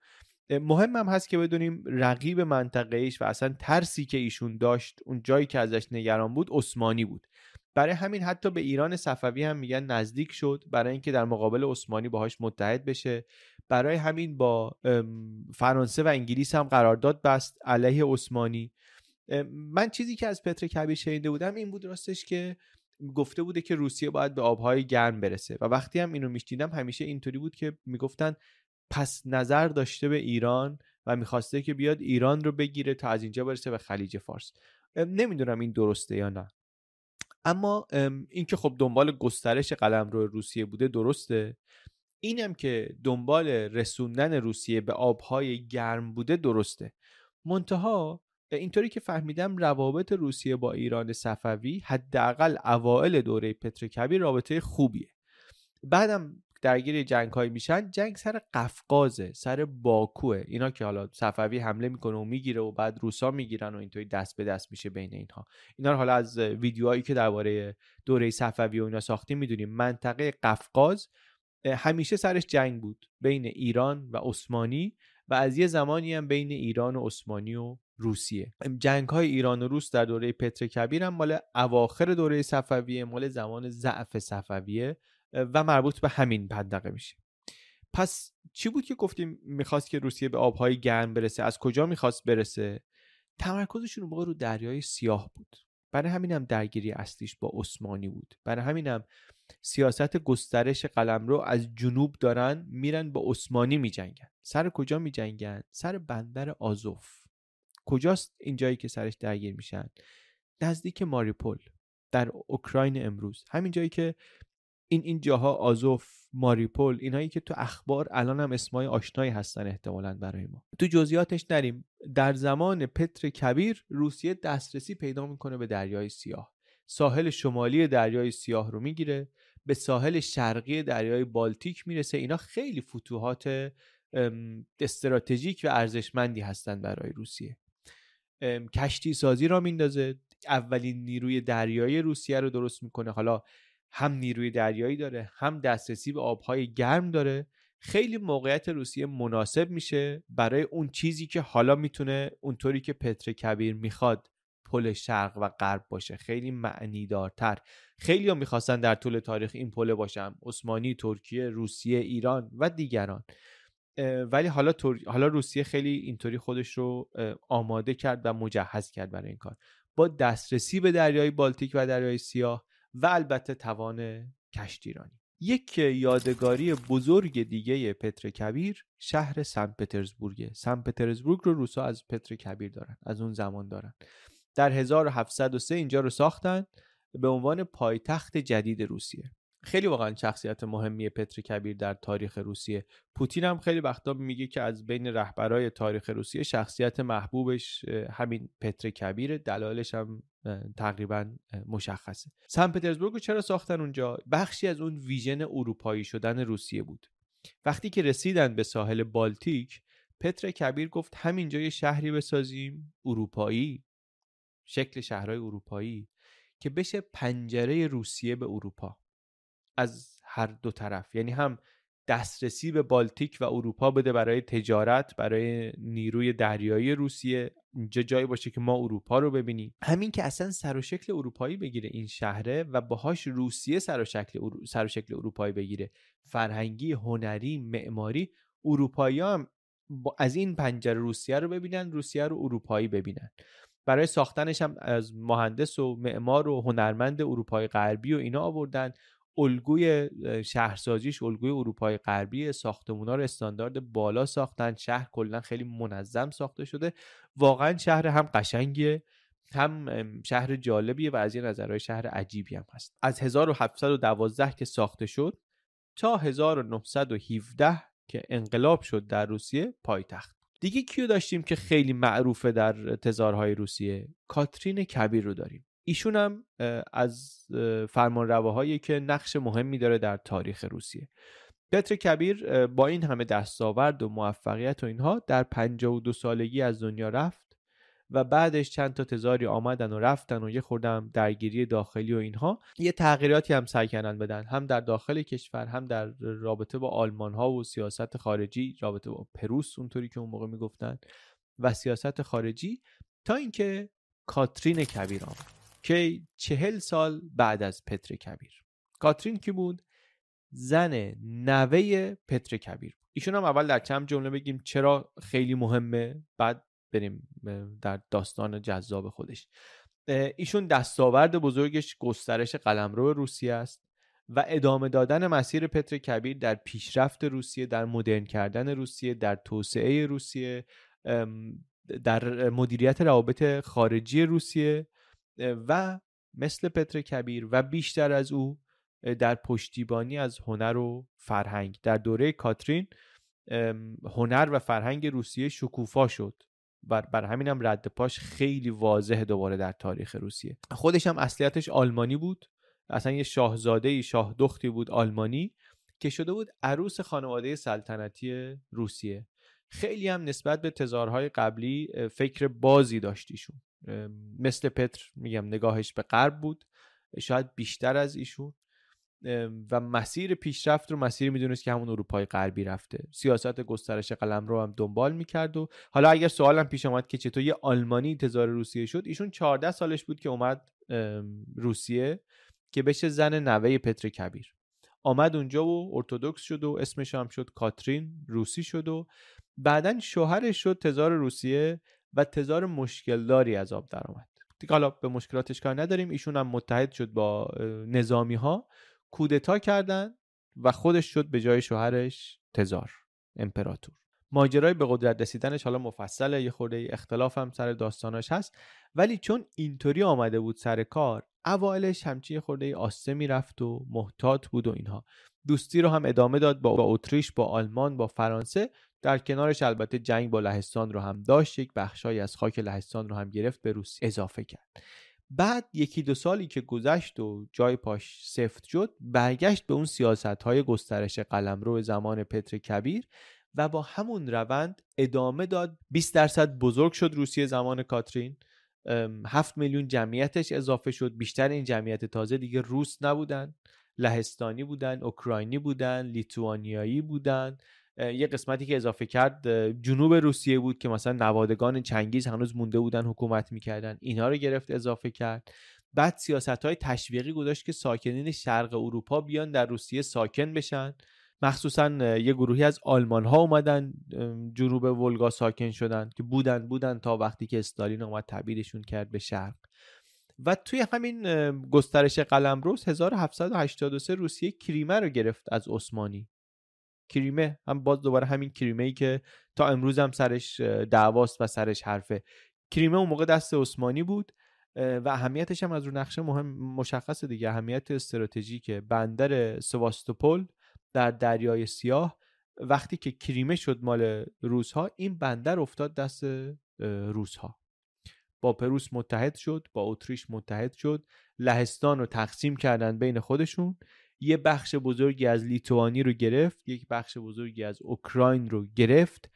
مهم هم هست که بدونیم رقیب منطقه ایش و اصلا ترسی که ایشون داشت اون جایی که ازش نگران بود عثمانی بود. برای همین حتی به ایران صفوی هم میگن نزدیک شد برای اینکه در مقابل عثمانی باهاش متحد بشه. برای همین با فرانسه و انگلیس هم قرارداد بست علیه عثمانی. من چیزی که از پتر کبیر شنیده بودم این بود راستش که گفته بوده که روسیه باید به آبهای گرم برسه و وقتی هم اینو میشنیدم همیشه اینطوری بود که می‌گفتن پس نظر داشته به ایران و می‌خواسته که بیاد ایران رو بگیره تا از اینجا برسه به خلیج فارس. نمی‌دونم این درسته یا نه. اما اینکه خب دنبال گسترش قلم رو روسیه بوده درسته. اینم که دنبال رسوندن روسیه به آبهای گرم بوده درسته. منتها اینطوری که فهمیدم روابط روسیه با ایران صفوی حداقل اوائل دوره پتر کبیر رابطه خوبیه. بعدم درگیر جنگ های میشن جنگ سر قفقازه سر باکوه. اینا که حالا صفوی حمله می‌کنه و می‌گیره و بعد روسا می‌گیرن و اینطوری دست به دست میشه بین اینها. اینا رو حالا از ویدیوهایی که درباره دوره صفوی و اینا ساختیم می‌دونیم. منطقه قفقاز همیشه سرش جنگ بود بین ایران و عثمانی. و از یه زمانی هم بین ایران و عثمانی و روسیه. جنگ های ایران و روس در دوره پتر کبیر هم مال اواخر دوره صفویه مال زمان ضعف صفویه و مربوط به همین منطقه میشه. پس چی بود که گفتیم می‌خواست که روسیه به آبهای گرم برسه؟ از کجا می‌خواست برسه؟ تمرکزشون موقع رو دریای سیاه بود. برای همین هم درگیری اصلیش با عثمانی بود. برای همین هم سیاست گسترش قلمرو از جنوب دارن میرن با عثمانی میجنگن. سر کجا میجنگن؟ سر بندر آزوف. کجاست این جایی که سرش درگیر میشن؟ نزدیک ماریپول در اوکراین امروز. همین جایی که این این جاها آزوف ماریپول اینایی که تو اخبار الان هم اسمای آشنایی هستن احتمالا برای ما. تو جزئیاتش نریم. در زمان پتر کبیر روسیه دسترسی پیدا می‌کنه به دریای سیاه. ساحل شمالی دریای سیاه رو می‌گیره. به ساحل شرقی دریای بالتیک می‌رسه. اینا خیلی فتوحات استراتژیک و ارزشمندی هستند برای روسیه. کشتی سازی را میندازه. اولین نیروی دریایی روسیه رو درست می‌کنه. حالا هم نیروی دریایی داره هم دسترسی به آبهای گرم داره. خیلی موقعیت روسیه مناسب میشه برای اون چیزی که حالا می‌تونه اونطوری که پتر کبیر می‌خواد پل شرق و غرب باشه. خیلی معنی دارتر خیلی ها می‌خواستن در طول تاریخ این پل باشن. عثمانی ترکیه روسیه ایران و دیگران. ولی حالا, حالا روسیه خیلی اینطوری خودش رو آماده کرد و مجهز کرد برای این کار. با دسترسی به دریای بالتیک و دریای سیاه و البته توان کشتیرانی. یک یادگاری بزرگ دیگه پتر کبیر شهر سن پترزبورگ. سن پترزبورگ رو روسا از پتر کبیر دارن از اون زمان دارن. در 1703 اینجا رو ساختن به عنوان پایتخت جدید روسیه. خیلی واقعا شخصیت مهمی پتر کبیر در تاریخ روسیه. پوتین هم خیلی وقتا میگه که از بین رهبرای تاریخ روسیه شخصیت محبوبش همین پتر کبیر دلالش هم تقریبا مشخصه. سن پترزبورگ رو چرا ساختن اونجا؟ بخشی از اون ویژن اروپایی شدن روسیه بود. وقتی که رسیدن به ساحل بالتیک پتر کبیر گفت همینجا یه شهری بسازیم اروپایی شکل شهرهای اروپایی که بشه پنجره روسیه به اروپا. از هر دو طرف. یعنی هم دسترسی به بالتیک و اروپا بده برای تجارت برای نیروی دریایی روسیه. اینجا جایی باشه که ما اروپا رو ببینیم. همین که اصلا سر و شکل اروپایی بگیره این شهره و باهاش روسیه سر و شکل, سر و شکل اروپایی بگیره. فرهنگی هنری معماری اروپایی هم از این پنجره روسیه رو ببینن روسیه رو اروپایی ببینن. برای ساختنش هم از مهندس و معمار و هنرمند اروپای غربی و اینا آوردن. الگوی شهرسازیش الگوی اروپای غربی ساختمونا رو استاندارد بالا ساختن شهر کلا خیلی منظم ساخته شده. واقعا شهر هم قشنگیه هم شهر جالبیه و از یه نظرهای شهر عجیبی هم هست. از 1712 که ساخته شد تا 1917 که انقلاب شد در روسیه پایتخت. دیگه کیو داشتیم که خیلی معروفه در تزارهای روسیه؟ کاترین کبیر رو داریم. ایشون هم از فرمانرواهایی که نقش مهمی داره در تاریخ روسیه. پتر کبیر با این همه دستاورد و موفقیت و اینها در 52 سالگی از دنیا رفت و بعدش چند تا تزاری آمدن و رفتن و یه خوردم درگیری داخلی و اینها. یه تغییراتی هم سعی کردن بدن هم در داخل کشور هم در رابطه با آلمان ها و سیاست خارجی رابطه با پروس اونطوری که اون موقع می‌گفتن و سیاست خارجی تا اینکه کاترین کبیر آمد. که چهل سال بعد از پتر کبیر. کاترین کی بود؟ زن نوه پتر کبیر بود. ایشون هم اول در چند جمله بگیم چرا خیلی مهمه بعد بریم در داستان جذاب خودش. ایشون دستاورد بزرگش گسترش قلمرو روسیه است و ادامه دادن مسیر پتر کبیر در پیشرفت روسیه در مدرن کردن روسیه در توسعه روسیه در مدیریت روابط خارجی روسیه و مثل پتر کبیر و بیشتر از او در پشتیبانی از هنر و فرهنگ. در دوره کاترین هنر و فرهنگ روسیه شکوفا شد بر, بر همینم رد پاش خیلی واضح دوباره در تاریخ روسیه. خودش هم اصلیتش آلمانی بود. اصلا یه شاهزاده شاه دختی بود آلمانی که شده بود عروس خانواده سلطنتی روسیه. خیلی هم نسبت به تزارهای قبلی فکر بازی داشتیشون مثل پتر میگم نگاهش به غرب بود. شاید بیشتر از ایشون. و مسیر پیشرفت رو مسیر می‌دونست که همون اروپای غربی رفته. سیاست گسترش قلم رو هم دنبال می‌کرد و حالا اگر سوالم پیش آمد که چطور یه آلمانی انتظار روسیه شد ایشون 14 سالش بود که اومد روسیه که بشه زن نوه پتر کبیر. آمد اونجا و ارتودکس شد و اسمش هم شد کاترین روسی شد و بعدا شوهرش شد تزار روسیه و تزار مشکلداری از آب درآمد. دیگه حالا به مشکلاتش کار نداریم. ایشون هم متحد شد با نظامی ها کودتا کردن و خودش شد به جای شوهرش تزار امپراتور. ماجرای به قدرت رسیدنش حالا مفصله. یه خورده اختلاف هم سر داستاناش هست. ولی چون اینطوری آمده بود سر کار اوایلش همچین خورده آسته می‌رفت و محتاط بود و اینها. دوستی رو هم ادامه داد با اتریش با آلمان با فرانسه. در کنارش البته جنگ با لهستان رو هم داشت یک بخشایی از خاک لهستان رو هم گرفت به روسیه اضافه کرد. بعد یکی دو سالی که گذشت و جای پاش سفت شد برگشت به اون سیاست های گسترش قلمرو زمان پتر کبیر و با همون روند ادامه داد. 20 درصد بزرگ شد روسیه زمان کاترین. 7 میلیون جمعیتش اضافه شد. بیشتر این جمعیت تازه دیگه روس نبودن لهستانی بودن اوکراینی بودن لیتوانیایی بودن. یه قسمتی که اضافه کرد جنوب روسیه بود که مثلا نوادگان چنگیز هنوز مونده بودن حکومت می‌کردن. اینها رو گرفت اضافه کرد. بعد سیاست های تشویقی گذاشت که ساکنین شرق اروپا بیان در روسیه ساکن بشن. مخصوصا یه گروهی از آلمان ها اومدن جنوب ولگا ساکن شدن که بودن بودن تا وقتی که استالین اومد تبدیلشون کرد به شرق. و توی همین گسترش قلمروز 1783 روسیه کریمه رو گرفت از عثمانی. کریمه. هم باز دوباره همین کریمه ای که تا امروز هم سرش دعواست و سرش حرفه. کریمه اون موقع دست عثمانی بود و اهمیتش هم از رو نقشه مهم مشخصه دیگه. اهمیت استراتژیک بندر سواستوپول در دریای سیاه وقتی که کریمه شد مال روزها این بندر افتاد دست روزها با پروس متحد شد با اتریش متحد شد لهستان رو تقسیم کردن بین خودشون. یه بخش بزرگی از لیتوانی رو گرفت یک بخش بزرگی از اوکراین رو گرفت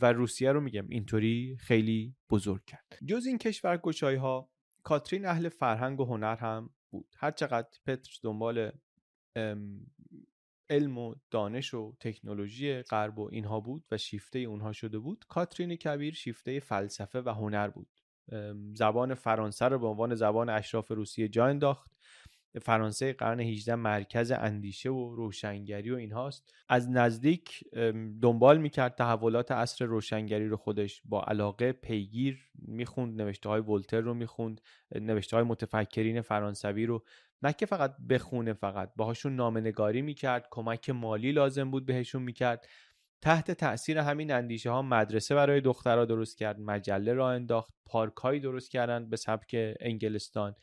و روسیه رو میگم اینطوری خیلی بزرگ کرد. جز این کشور ها کاترین اهل فرهنگ و هنر هم بود. هرچقدر پتر دنبال علم و دانش و تکنولوژی غرب و اینها بود و شیفته اونها شده بود کاترین کبیر شیفته فلسفه و هنر بود. زبان فرانسه رو به عنوان زبان اشراف روسیه جا انداخت. فرانسه قرن 18 مرکز اندیشه و روشنگری و اینهاست. از نزدیک دنبال می‌کرد تحولات عصر روشنگری رو خودش با علاقه پیگیر می‌خوند نوشته های ولتر رو می‌خوند نوشته های متفکرین فرانسوی رو نه که فقط بخونه فقط باهاشون نامنگاری می‌کرد کمک مالی لازم بود بهشون می‌کرد. تحت تاثیر همین اندیشه ها مدرسه برای دخترها درست کرد مجله را انداخت پارک درست کردن به سبک انگلستان.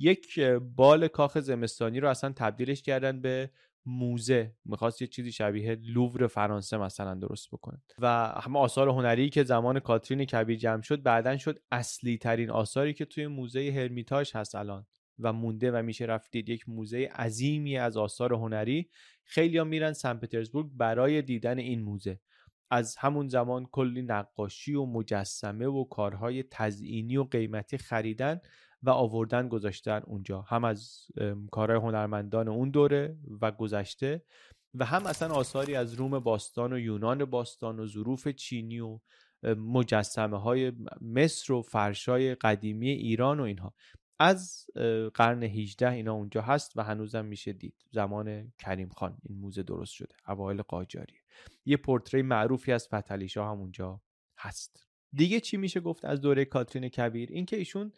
یک بال کاخ زمستانی رو اصلا تبدیلش کردن به موزه. می‌خواست یه چیزی شبیه لوور فرانسه مثلا درست بکنه. و همه آثار هنری که زمان کاترین کبیر جمع شد بعدا شد اصلی ترین آثاری که توی موزه هرمیتاژ هست الان و مونده و میشه رفتید یک موزه عظیمی از آثار هنری. خیلی ها میرن سن پترزبورگ برای دیدن این موزه. از همون زمان کلی نقاشی و مجسمه و کارهای تزئینی و قیمتی خریدن و آوردن گذاشتن اونجا. هم از کارهای هنرمندان اون دوره و گذشته و هم اصلا آثاری از روم باستان و یونان باستان و ظروف چینی و مجسمه های مصر و فرشای قدیمی ایران و اینها. از قرن 18 اینا اونجا هست و هنوزم میشه دید. زمان کریم خان. این موزه درست شده. اوایل قاجاری. یه پورتری معروفی از فتلیشا هم اونجا هست. دیگه چی میشه گفت از دوره کاترین کبیر؟ اینکه ایشون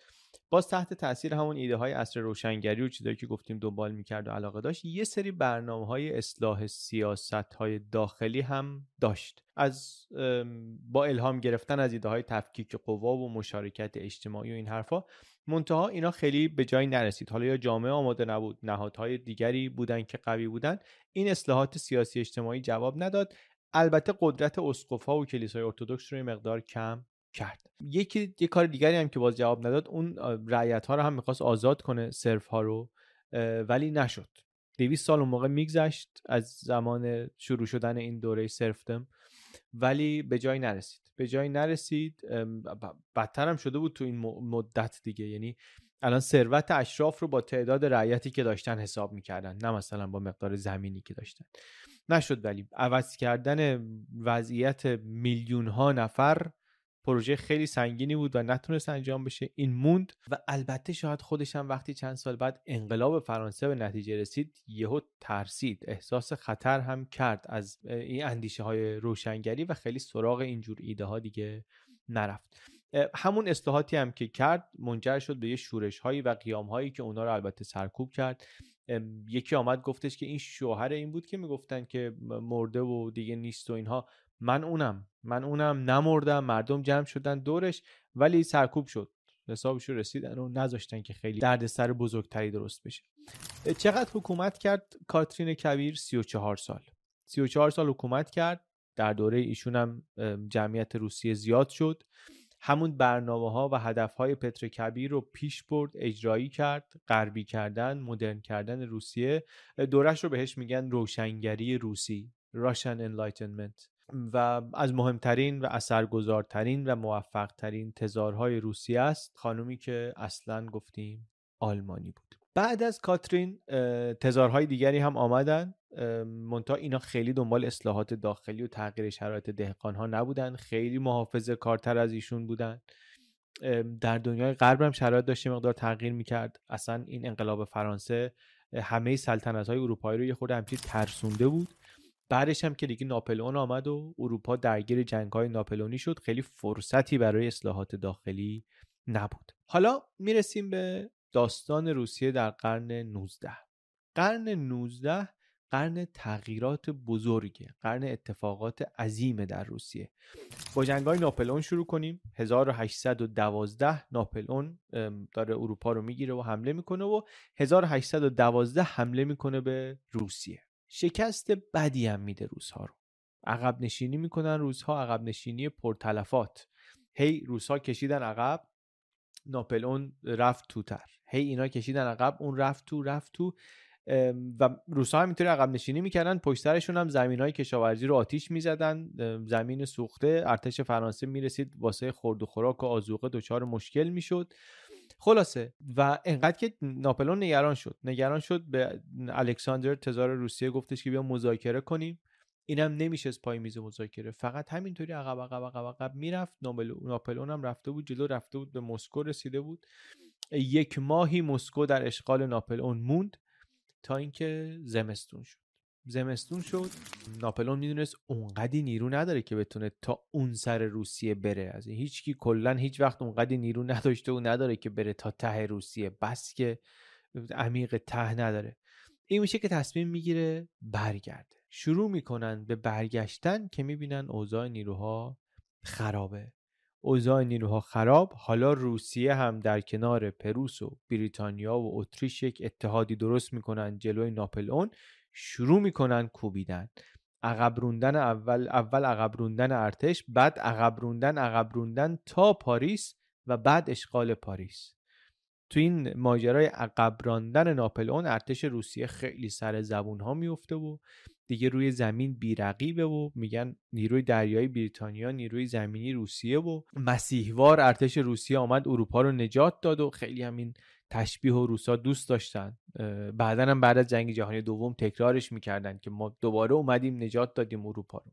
باز تحت تاثیر همون ایده های اصر روشنگری و چیزایی که گفتیم دنبال می‌کرد و علاقه داشت یه سری برنامه های اصلاح سیاست های داخلی هم داشت. از با الهام گرفتن از ایده های تفکیک قوا و مشارکت اجتماعی و این حرفا منتها اینا خیلی به جایی نرسید. حالا یا جامعه آماده نبود نهادهای دیگری بودن که قوی بودن این اصلاحات سیاسی اجتماعی جواب نداد. البته قدرت اسقف‌ها و کلیسای ارتدکس رو مقدار کم کرد. یکی یه کار دیگری هم که باز جواب نداد اون رعیت ها رو هم می‌خواست آزاد کنه سرف ها رو ولی نشد. دویست سال اون موقع میگذشت از زمان شروع شدن این دوره سرفتم ولی به جایی نرسید. به جایی نرسید بدتر هم شده بود تو این مدت دیگه. یعنی الان ثروت اشراف رو با تعداد رعیتی که داشتن حساب می‌کردن نه مثلا با مقدار زمینی که داشتن. نشد ولی. عوض کردن وضعیت میلیون ها نفر پروژه خیلی سنگینی بود و نتونست انجام بشه. این موند و البته شاید خودش هم وقتی چند سال بعد انقلاب فرانسه به نتیجه رسید یهو ترسید. احساس خطر هم کرد از این اندیشه های روشنگری و خیلی سراغ اینجور ایده ها دیگه نرفت. همون اصلاحاتی هم که کرد منجر شد به یه شورش هایی و قیام هایی که اونا رو البته سرکوب کرد. یکی آمد گفتش که این شوهر این بود که می‌گفتن که مرده و دیگه نیست و اینها. من اونم من اونم نمردم مردم جمع شدن دورش ولی سرکوب شد. حسابش رو رسیدن و نذاشتن که خیلی دردسر بزرگتری درست بشه. چقدر حکومت کرد کاترین کبیر؟ 34 سال. 34 سال حکومت کرد. در دوره ایشون هم جمعیت روسیه زیاد شد. همون برنامه ها و هدف های پتر کبیر رو پیش برد اجرایی کرد غربی کردن مدرن کردن روسیه. دورش رو بهش میگن روشنگری روسی Russian Enlightenment. و از مهمترین و اثرگذارترین و موفقترین تزارهای روسیه است خانومی که اصلا گفتیم آلمانی بود. بعد از کاترین تزارهای دیگری هم آمدن. منتها اینا خیلی دنبال اصلاحات داخلی و تغییر شرایط دهقان ها نبودن. خیلی محافظه کارتر از ایشون بودن. در دنیای غرب هم شرایط داشته مقدار تغییر می‌کرد. اصلا این انقلاب فرانسه همه سلطنت های اروپایی رو یه خورده همچین ترسونده بود. بعدش هم که دیگه ناپلئون آمد و اروپا درگیر جنگ های ناپلئونی شد خیلی فرصتی برای اصلاحات داخلی نبود. حالا می‌رسیم به داستان روسیه در قرن 19 قرن 19 قرن تغییرات بزرگه قرن اتفاقات عظیمه در روسیه. با جنگ های ناپلئون شروع کنیم. 1812 ناپلئون داره اروپا رو می‌گیره و حمله می‌کنه و 1812 حمله می‌کنه به روسیه. شکست بدی هم میده روزها رو. عقب نشینی می‌کنن روزها عقب نشینی پرتلفات. هی روزها کشیدن عقب ناپلئون رفت توتر. هی اینا کشیدن عقب اون رفت تو رفت تو. و روسا هم اینطوری عقب نشینی می‌کردن پشت سرشون هم زمین های کشاورزی رو آتیش می‌زدن. زمین سوخته ارتش فرانسه می‌رسید واسه خورد و خوراک و آزوقه دچار مشکل می‌شد. خلاصه. و انقدر که ناپلون نگران شد. نگران شد به الکساندر تزار روسیه گفتش که بیا مذاکره کنیم. اینم نمیشه از پای میز مذاکره. فقط همینطوری عقب عقب عقب عقب می‌رفت. ناپلون هم رفته بود جلو رفته بود به مسکو رسیده بود. یک ماهی مسکو در اشغال ناپلئون موند تا اینکه زمستون شد. زمستون شد. ناپلون می‌دونست اونقدی نیرو نداره که بتونه تا اون سر روسیه بره. از این هیچکی کلا هیچ وقت اونقدی نیرو نداشته و نداره که بره تا ته روسیه. بس که عمیق ته نداره. این میشه که تصمیم می‌گیره برگرده. شروع می‌کنن به برگشتن که می‌بینن اوضاع نیروها خرابه. اوضاع نیروها خراب. حالا روسیه هم در کنار پروس و بریتانیا و اتریش یک اتحادی درست می‌کنن جلوی ناپلئون شروع می‌کنن کوبیدن. عقب روندن اول اول عقب روندن ارتش بعد عقب روندن عقب روندن تا پاریس و بعد اشغال پاریس. تو این ماجرای عقب راندن ناپلئون ارتش روسیه خیلی سر زبون ها میفته و دیگه روی زمین بیرقیبه و میگن نیروی دریایی بریتانیا نیروی زمینی روسیه و مسیحوار ارتش روسیه آمد اروپا رو نجات داد و خیلی همین تشبیه و روسا دوست داشتن. بعدا هم بعد از جنگ جهانی دوم تکرارش می‌کردن که ما دوباره اومدیم نجات دادیم اروپا رو.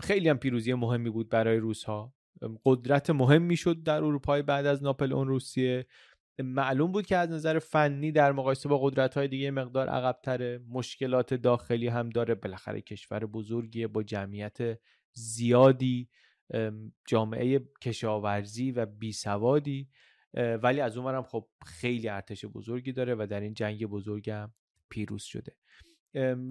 خیلی هم پیروزی مهمی بود برای روسها. قدرت مهمی شد در اروپای بعد از ناپلئون روسیه. معلوم بود که از نظر فنی در مقایسه با قدرت های دیگه مقدار عقبتره. مشکلات داخلی هم داره. بالاخره کشور بزرگیه با جمعیت زیادی. جامعه کشاورزی و بیسوادی. ولی از اونورم خب خیلی ارتش بزرگی داره و در این جنگ بزرگم پیروز شده.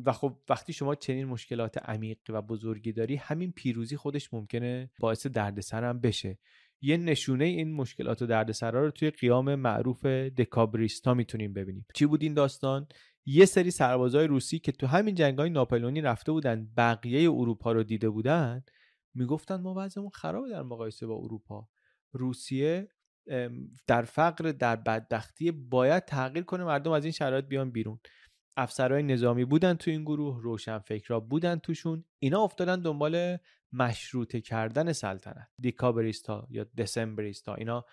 و خب وقتی شما چنین مشکلات عمیق و بزرگی داری همین پیروزی خودش ممکنه باعث دردسر هم بشه. یه نشونه این مشکلات و دردسرا رو توی قیام معروف دکابریستا می‌تونیم ببینیم. چی بود این داستان؟ یه سری سربازای روسی که تو همین جنگای ناپلونی رفته بودن بقیه اروپا رو دیده بودن می‌گفتن ما وضعمون خرابه در مقایسه با اروپا. روسیه در فقر در بدبختی باید تغییر کنه مردم از این شرایط بیان بیرون. افسرهای نظامی بودن تو این گروه روشن فکرها بودن توشون اینا افتادن دنبال مشروطه کردن سلطنت. دیکابریستا یا دسمبریستا اینا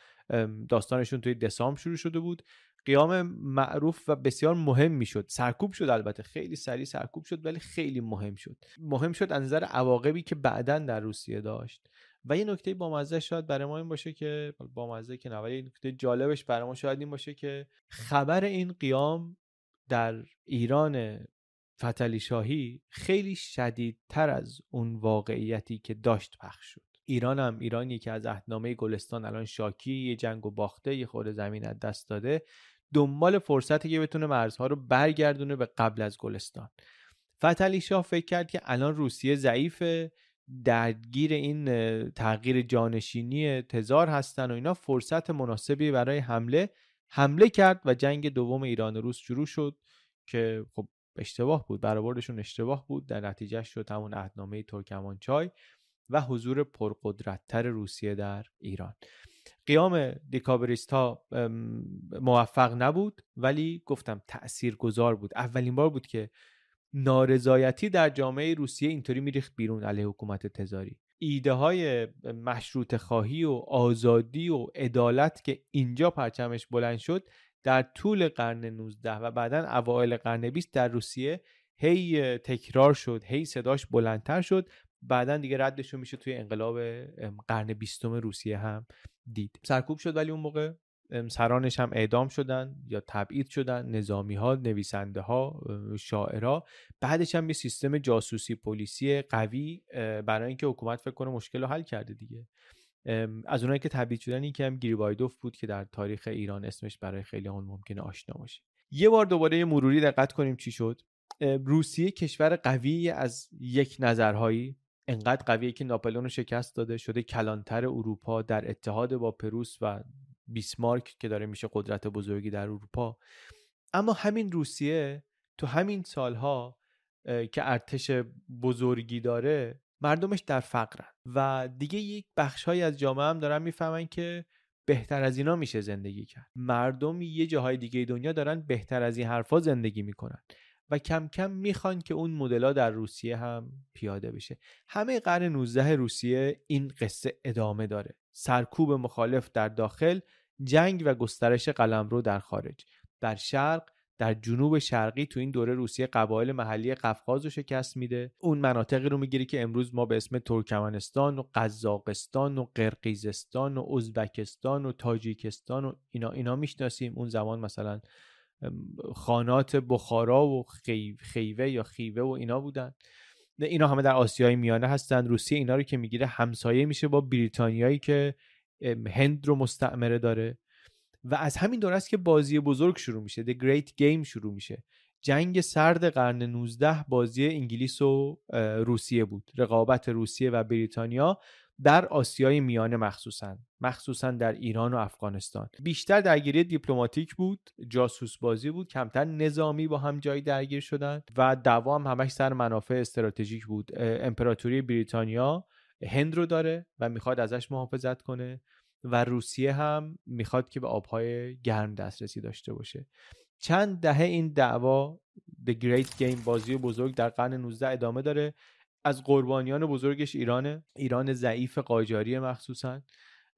داستانشون توی دسامبر شروع شده بود. قیام معروف و بسیار مهم می‌شد. سرکوب شد البته. خیلی سریع سرکوب شد ولی خیلی مهم شد. مهم شد از نظر عواقبی که بعدا در روسیه داشت. و یه نکته با شاید برای ما این باشه که با مزه که نه ولی نکته جالبش برای ما شاید این باشه که خبر این قیام در ایران فتلی شاهی خیلی شدیدتر از اون واقعیتی که داشت پخش شد. ایران هم ایرانی که از عهدنامه گلستان الان شاکی یه جنگ و باخته یه خورده زمین از دست داده دنبال فرصتی که بتونه مرزها رو برگردونه به قبل از گلستان. فتلی شاه فکر کرد که الان روسیه ضعیفه درگیر این تغییر جانشینی تزار هستن و اینا فرصت مناسبی برای حمله حمله کرد و جنگ دوم ایران و روس شروع شد که خب اشتباه بود برآوردشون اشتباه بود. در نتیجه شد همون عهدنامه ترکمانچای و حضور پرقدرتتر روسیه در ایران. قیام دیکابریست ها موفق نبود ولی گفتم تأثیر گذار بود. اولین بار بود که نارضایتی در جامعه روسیه اینطوری میریخت بیرون علیه حکومت تزاری. ایده های مشروط خواهی و آزادی و عدالت که اینجا پرچمش بلند شد در طول قرن 19 و بعدا اوایل قرن 20 در روسیه هی تکرار شد هی صداش بلندتر شد. بعدا دیگه ردشون میشه توی انقلاب قرن بیستم روسیه هم دید. سرکوب شد ولی اون موقع سرانش هم اعدام شدن یا تبعید شدن نظامی ها نویسنده ها شاعرها. بعدش هم یه سیستم جاسوسی پلیسی قوی برای اینکه حکومت فکر کنه مشکل رو حل کرده دیگه. از اونایی که تبعید شدن که هم گریبایدوف بود که در تاریخ ایران اسمش برای خیلی اون ممکنه آشنا باشه. یه بار دوباره مروری دقت کنیم چی شد. روسیه کشور قوی از یک نظرهایی انقدر قویه که ناپلون رو شکست داده شده کلانتر اروپا در اتحاد با پروس و بیسمارک که داره میشه قدرت بزرگی در اروپا. اما همین روسیه تو همین سالها که ارتش بزرگی داره مردمش در فقرن. و دیگه یک بخشهایی از جامعه هم دارن می‌فهمن که بهتر از اینا میشه زندگی کرد. مردم یه جاهای دیگه دنیا دارن بهتر از این حرفا زندگی می‌کنن. و کم کم می‌خوان که اون مدل‌ها در روسیه هم پیاده بشه. همه قرن 19 روسیه این قصه ادامه داره. سرکوب مخالف در داخل جنگ و گسترش قلمرو در خارج. در شرق در جنوب شرقی تو این دوره روسیه قبایل محلی قفقاز رو شکست میده. اون مناطقی رو می‌گیری که امروز ما به اسم ترکمنستان و قزاقستان و قرقیزستان و ازبکستان و تاجیکستان و اینا اینا می‌شناسیم. اون زمان مثلا خانات بخارا و خیوه یا خیوه و اینا بودن. اینا همه در آسیای میانه هستن. روسیه اینا رو که می‌گیره همسایه میشه با بریتانیایی که هند رو مستعمره داره. و از همین دوره است که بازی بزرگ شروع میشه. The Great Game شروع میشه. جنگ سرد قرن 19 بازی انگلیس و روسیه بود. رقابت روسیه و بریتانیا. در آسیای میانه مخصوصا مخصوصا در ایران و افغانستان. بیشتر درگیری دیپلماتیک بود جاسوس بازی بود کمتر نظامی با هم جای درگیر شدن و دوام همش سر منافع استراتژیک بود. امپراتوری بریتانیا هند رو داره و می‌خواد ازش محافظت کنه و روسیه هم می‌خواد که به آبهای گرم دسترسی داشته باشه. چند دهه این دعوا The Great Game بازی بزرگ در قرن 19 ادامه داره. از قربانیان بزرگش ایرانه. ایران ضعیف قاجاری مخصوصا.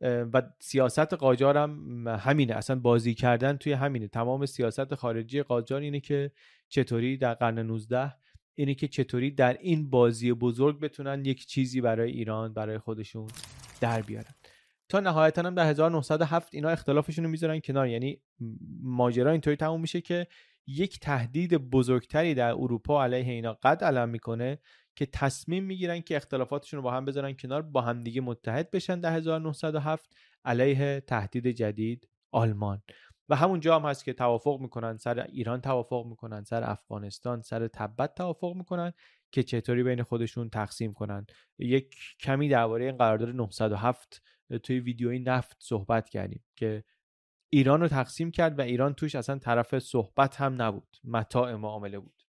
و سیاست قاجار هم همینه. اصلا بازی کردن توی همینه. تمام سیاست خارجی قاجار اینه که چطوری در قرن 19 اینه که چطوری در این بازی بزرگ بتونن یک چیزی برای ایران برای خودشون در بیارن. تا نهایتا هم در 1907 اینا اختلافشون رو می‌ذارن کنار. یعنی ماجرا اینطوری تموم میشه که یک تهدید بزرگتری در اروپا علیه اینا قد علم می‌کنه که تصمیم می‌گیرن که اختلافاتشون رو با هم بذارن کنار با همدیگه متحد بشن در 1907 علیه تهدید جدید آلمان. و همونجا هم هست که توافق می‌کنن سر ایران توافق می‌کنن سر افغانستان سر تبت توافق می‌کنن که چطوری بین خودشون تقسیم کنن. یک کمی درباره این قرارداد 907 توی ویدیوی نفت صحبت کردیم که ایران رو تقسیم کرد و ایران توش اصلا طرف صحبت هم نبود. متاع معامله بود.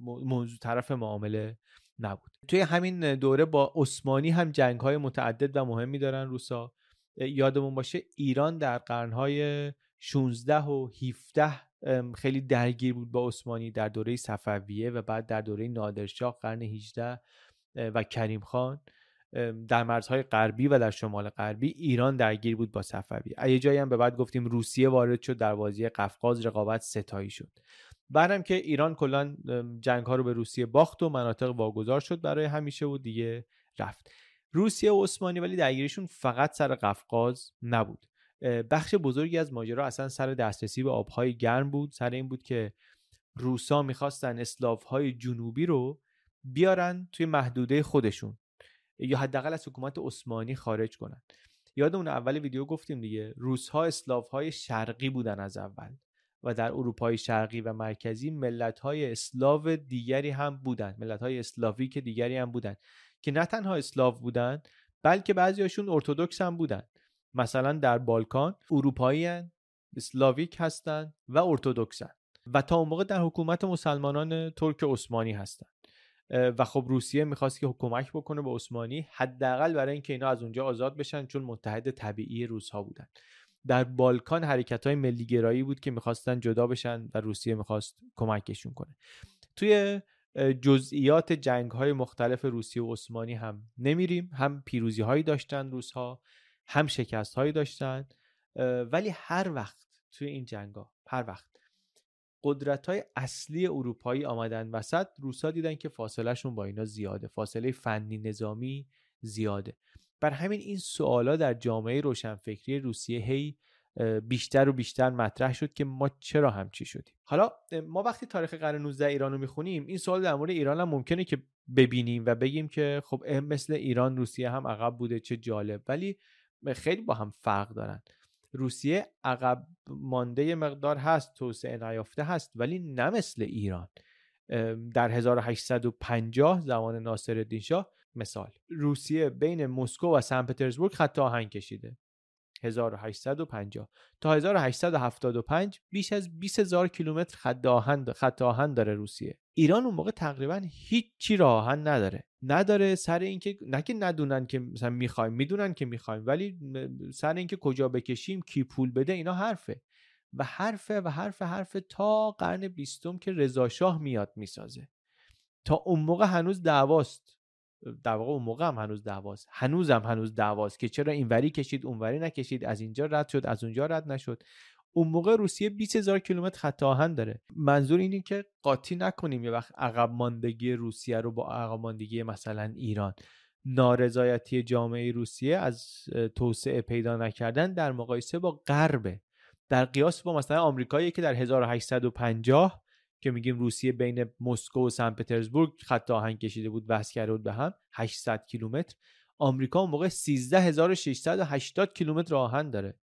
موضوع طرف معامله نبود. توی همین دوره با عثمانی هم جنگ های متعدد و مهمی دارن روسا. یادمون باشه ایران در قرنهای 16 و 17 خیلی درگیر بود با عثمانی در دوره صفویه و بعد در دوره نادرشاه قرن 18 و کریم خان. در مرزهای غربی و در شمال غربی ایران درگیر بود با صفوی یه جایی هم به بعد گفتیم روسیه وارد شد در بازی قفقاز رقابت ستایی شد. بعدم که ایران کلا جنگ ها رو به روسیه باخت و مناطق واگذار شد برای همیشه و دیگه رفت. روسیه و عثمانی ولی درگیریشون فقط سر قفقاز نبود. بخش بزرگی از ماجرا اصلا سر دسترسی به آبهای گرم بود. سر این بود که روسا می‌خواستن اسلاف های جنوبی رو بیارن توی محدوده خودشون یا حداقل از حکومت عثمانی خارج کنن. یادمون اول ویدیو گفتیم دیگه روس ها اسلاف های شرقی بودن از اول. و در اروپای شرقی و مرکزی ملت های اسلاو دیگری هم بودن. ملت های اسلاوی که دیگری هم بودن. که نه تنها اسلاو بودن بلکه بعضیاشون ارتودکس هم بودن. مثلا در بالکان اروپایی اسلاویک هستند و ارتودکسن و تا اون موقع در حکومت مسلمانان ترک عثمانی هستند و خب روسیه می‌خواست که حکومت بکنه به عثمانی حداقل برای اینکه اینا از اونجا آزاد بشن چون متحد طبیعی روس ها بودن. در بالکان حرکت های ملیگرایی بود که می‌خواستن جدا بشن و روسیه می‌خواست کمکشون کنه. توی جزئیات جنگ های مختلف روسیه و عثمانی هم نمیریم. هم پیروزی هایی داشتن روس ها هم شکست هایی داشتن ولی هر وقت توی این جنگ ها هر وقت قدرت های اصلی اروپایی آمدن وسط روسا دیدن که فاصلهشون با اینا زیاده. فاصله فنی نظامی زیاده. بر همین این سوالا در جامعه روشنفکری روسیه هی بیشتر و بیشتر مطرح شد که ما چرا همچی شدیم. حالا ما وقتی تاریخ قرن 19 ایران رو می‌خونیم این سوال در مورد ایران هم ممکنه که ببینیم و بگیم که خب مثل ایران روسیه هم عقب بوده چه جالب. ولی خیلی با هم فرق دارن. روسیه عقب مانده مقدار هست توسعه نیافته هست ولی نه مثل ایران. در 1850 زمان ناصرالدین شاه مثال. روسیه بین مسکو و سن پترزبورگ خط آهن کشیده. 1850 تا 1875 بیش از 20 هزار کیلومتر خط آهن خط آهن داره روسیه. ایران اون موقع تقریبا هیچی راه آهن نداره. نداره سر اینکه نه که ندونن که مثلا می‌خوایم می‌دونن که می‌خوایم ولی سر اینکه کجا بکشیم کی پول بده اینا حرفه. و حرفه و حرف حرف تا قرن بیستم که رضا شاه میاد می‌سازه. تا اون موقع هنوز دعواست. در واقع اون موقع هم هنوز دعواست هنوزم هنوز دعواست که چرا اینوری کشید اونوری نکشید از اینجا رد شد از اونجا رد نشد. اون موقع روسیه 20 هزار کیلومتر خط آهن داره. منظور اینه که قاطی نکنیم یه وقت عقب ماندگی روسیه رو با عقب ماندگی مثلا ایران. نارضایتی جامعه روسیه از توسعه پیدا نکردن در مقایسه با غربه در قیاس با مثلا آمریکایی که در 1850 که میگیم روسیه بین مسکو و سن پترزبورگ خط آهن کشیده بود وصل کرده بود به هم. 800 کیلومتر. آمریکا اون موقع 13680 کیلومتر آهن داره.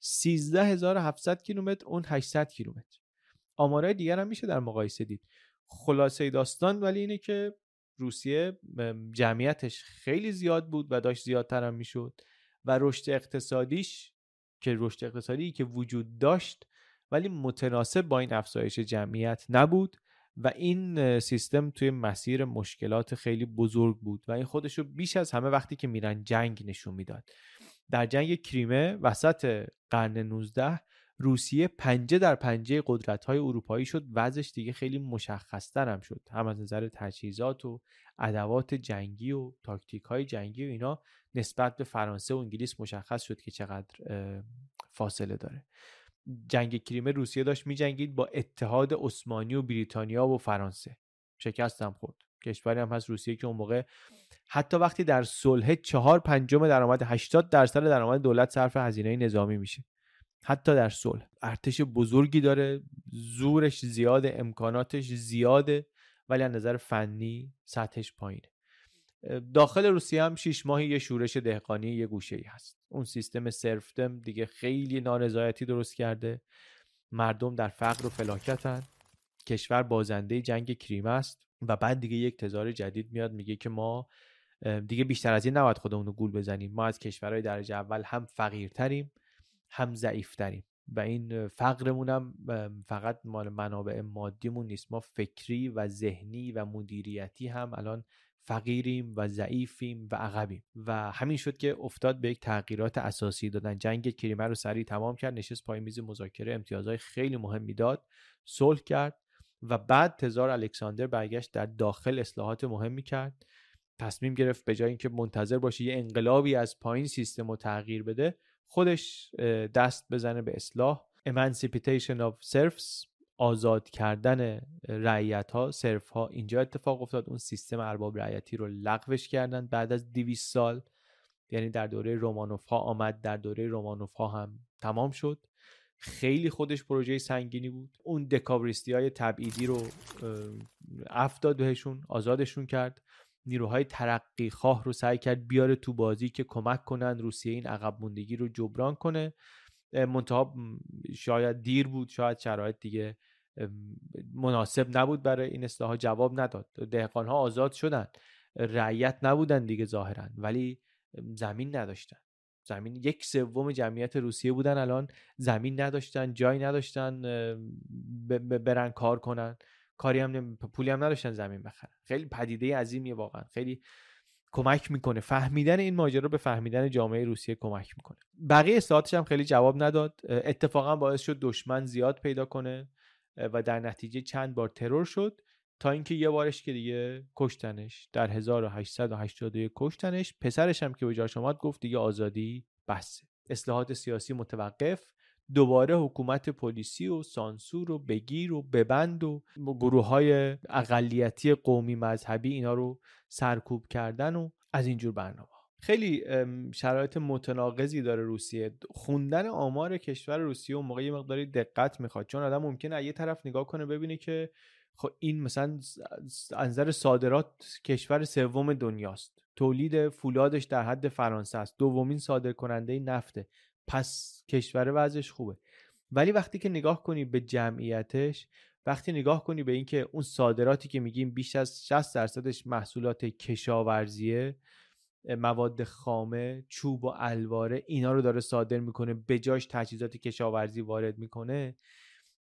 13700 کیلومتر اون 800 کیلومتر. آمارهای دیگر هم میشه در مقایسه دید. خلاصه داستان ولی اینه که روسیه جمعیتش خیلی زیاد بود و داشت زیادتر هم می‌شد. و رشد اقتصادیش که رشد اقتصادی که وجود داشت ولی متناسب با این افزایش جمعیت نبود و این سیستم توی مسیر مشکلات خیلی بزرگ بود و این خودش رو بیش از همه وقتی که میرن جنگ نشون می‌داد. در جنگ کریمه وسط قرن 19 روسیه پنجه در پنجه قدرت های اروپایی شد. وضعش دیگه خیلی مشخصتر هم شد. هم از نظر تجهیزات و ادوات جنگی و تاکتیک های جنگی و اینا نسبت به فرانسه و انگلیس مشخص شد که چقدر فاصله داره. جنگ کریمه روسیه داشت میجنگید با اتحاد عثمانی و بریتانیا و فرانسه. شکست هم خورد. کشوری هم هست روسیه که اون موقع حتی وقتی در صلح چهار پنجم درآمد 80 درصد درآمد دولت صرف هزینه نظامی میشه. حتی در صلح. ارتش بزرگی داره زورش زیاده امکاناتش زیاده ولی از نظر فنی سطحش پایینه. داخل روسیه هم شیش ماهی یه شورش دهقانی یه گوشه ای هست. اون سیستم سرفتم دیگه خیلی نارضایتی درست کرده. مردم در فقر و فلاکتن. کشور بازنده جنگ کریمه است و بعد دیگه یک تزار جدید میاد میگه که ما دیگه بیشتر از این نباید خودمون رو گول بزنیم. ما از کشورهای درجه اول هم فقیرتریم هم ضعیفتریم. و این فقرمون هم فقط مال منابع مادیمون نیست. ما فکری و ذهنی و مدیریتی هم الان فقیریم و ضعیفیم و عقبیم. و همین شد که افتاد به یک تغییرات اساسی دادن. جنگ کریمه رو سریع تمام کرد نشست پای میز مذاکره امتیازهای خیلی مهمی داد صلح کرد و بعد تزار الکساندر برگشت در داخل اصلاحات مهمی کرد تصمیم گرفت به جای اینکه منتظر باشه یه انقلابی از پایین سیستم رو تغییر بده خودش دست بزنه به اصلاح. Emancipation of Serfs آزاد کردن رعیت ها صرف ها اینجا اتفاق افتاد اون سیستم ارباب رعیتی رو لغوش کردن. بعد از 200 سال یعنی در دوره رومانوف ها آمد در دوره رومانوف ها هم تمام شد. خیلی خودش پروژه سنگینی بود. اون دکابریستی های تبعیدی رو افتاد بهشون آزادشون کرد. نیروهای ترقی خواه رو سعی کرد بیاره تو بازی که کمک کنن روسیه این عقب موندگی رو جبران کنه. منتها شاید دیر بود شاید شرایط دیگه مناسب نبود برای این اصلاحات جواب نداد. دهقان ها آزاد شدن. رعیت نبودن دیگه ظاهرا ولی زمین نداشتن. زمین یک سوم جمعیت روسیه بودن الان. زمین نداشتن جایی نداشتن برن کار کنن. کاری هم پولی هم نداشتن زمین بخرن. خیلی پدیده عظیمیه واقعا. خیلی کمک می‌کنه. فهمیدن این ماجرا به فهمیدن جامعه روسیه کمک می‌کنه. بقیه اصلاحاتش هم خیلی جواب نداد. اتفاقا باعث شد دشمن زیاد پیدا کنه و در نتیجه چند بار ترور شد تا اینکه یه بارش که دیگه کشتنش در 1881 کشتنش پسرش هم که به جاش اومد گفت دیگه آزادی بسه. اصلاحات سیاسی متوقف. دوباره حکومت پلیسی و سانسور و بگیر و ببند و گروه های اقلیتی قومی مذهبی اینا رو سرکوب کردن و از اینجور برنامه خیلی شرایط متناقضی داره روسیه. خوندن آمار کشور روسیه و موقع یه مقداری دقت می‌خواد. چون آدم ممکنه یه طرف نگاه کنه ببینه که خب این مثلا نظر صادرات کشور سوم دنیاست. تولید فولادش در حد فرانسه است. دومین صادر کننده نفته. پس کشور وضعش خوبه. ولی وقتی که نگاه کنی به جمعیتش وقتی نگاه کنی به اینکه اون صادراتی که میگیم بیش از 60 درصدش محصولات کشاورزیه مواد خامه چوب و الواره اینا رو داره صادر می‌کنه به جاش تجهیزات کشاورزی وارد می‌کنه.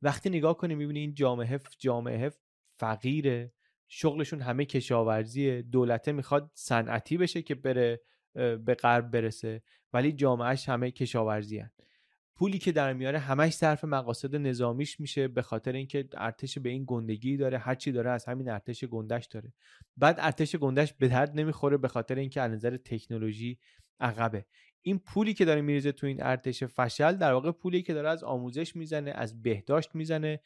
وقتی نگاه کنی می‌بینی این جامعه جامعه فقیره. شغلشون همه کشاورزیه. دولته می‌خواد صنعتی بشه که بره به غرب برسه. ولی جامعهش همه کشاورزی هن. پولی که در میاره همش صرف مقاصد نظامیش میشه به خاطر اینکه ارتش به این گندگی داره. هرچی داره از همین ارتش گندش داره. بعد ارتش گندش به درد نمی‌خوره به خاطر اینکه از نظر تکنولوژی عقبه. این پولی که داره میریزه تو این ارتش فشل در واقع پولی که داره از آموزش می‌زنه از بهداشت می‌زنه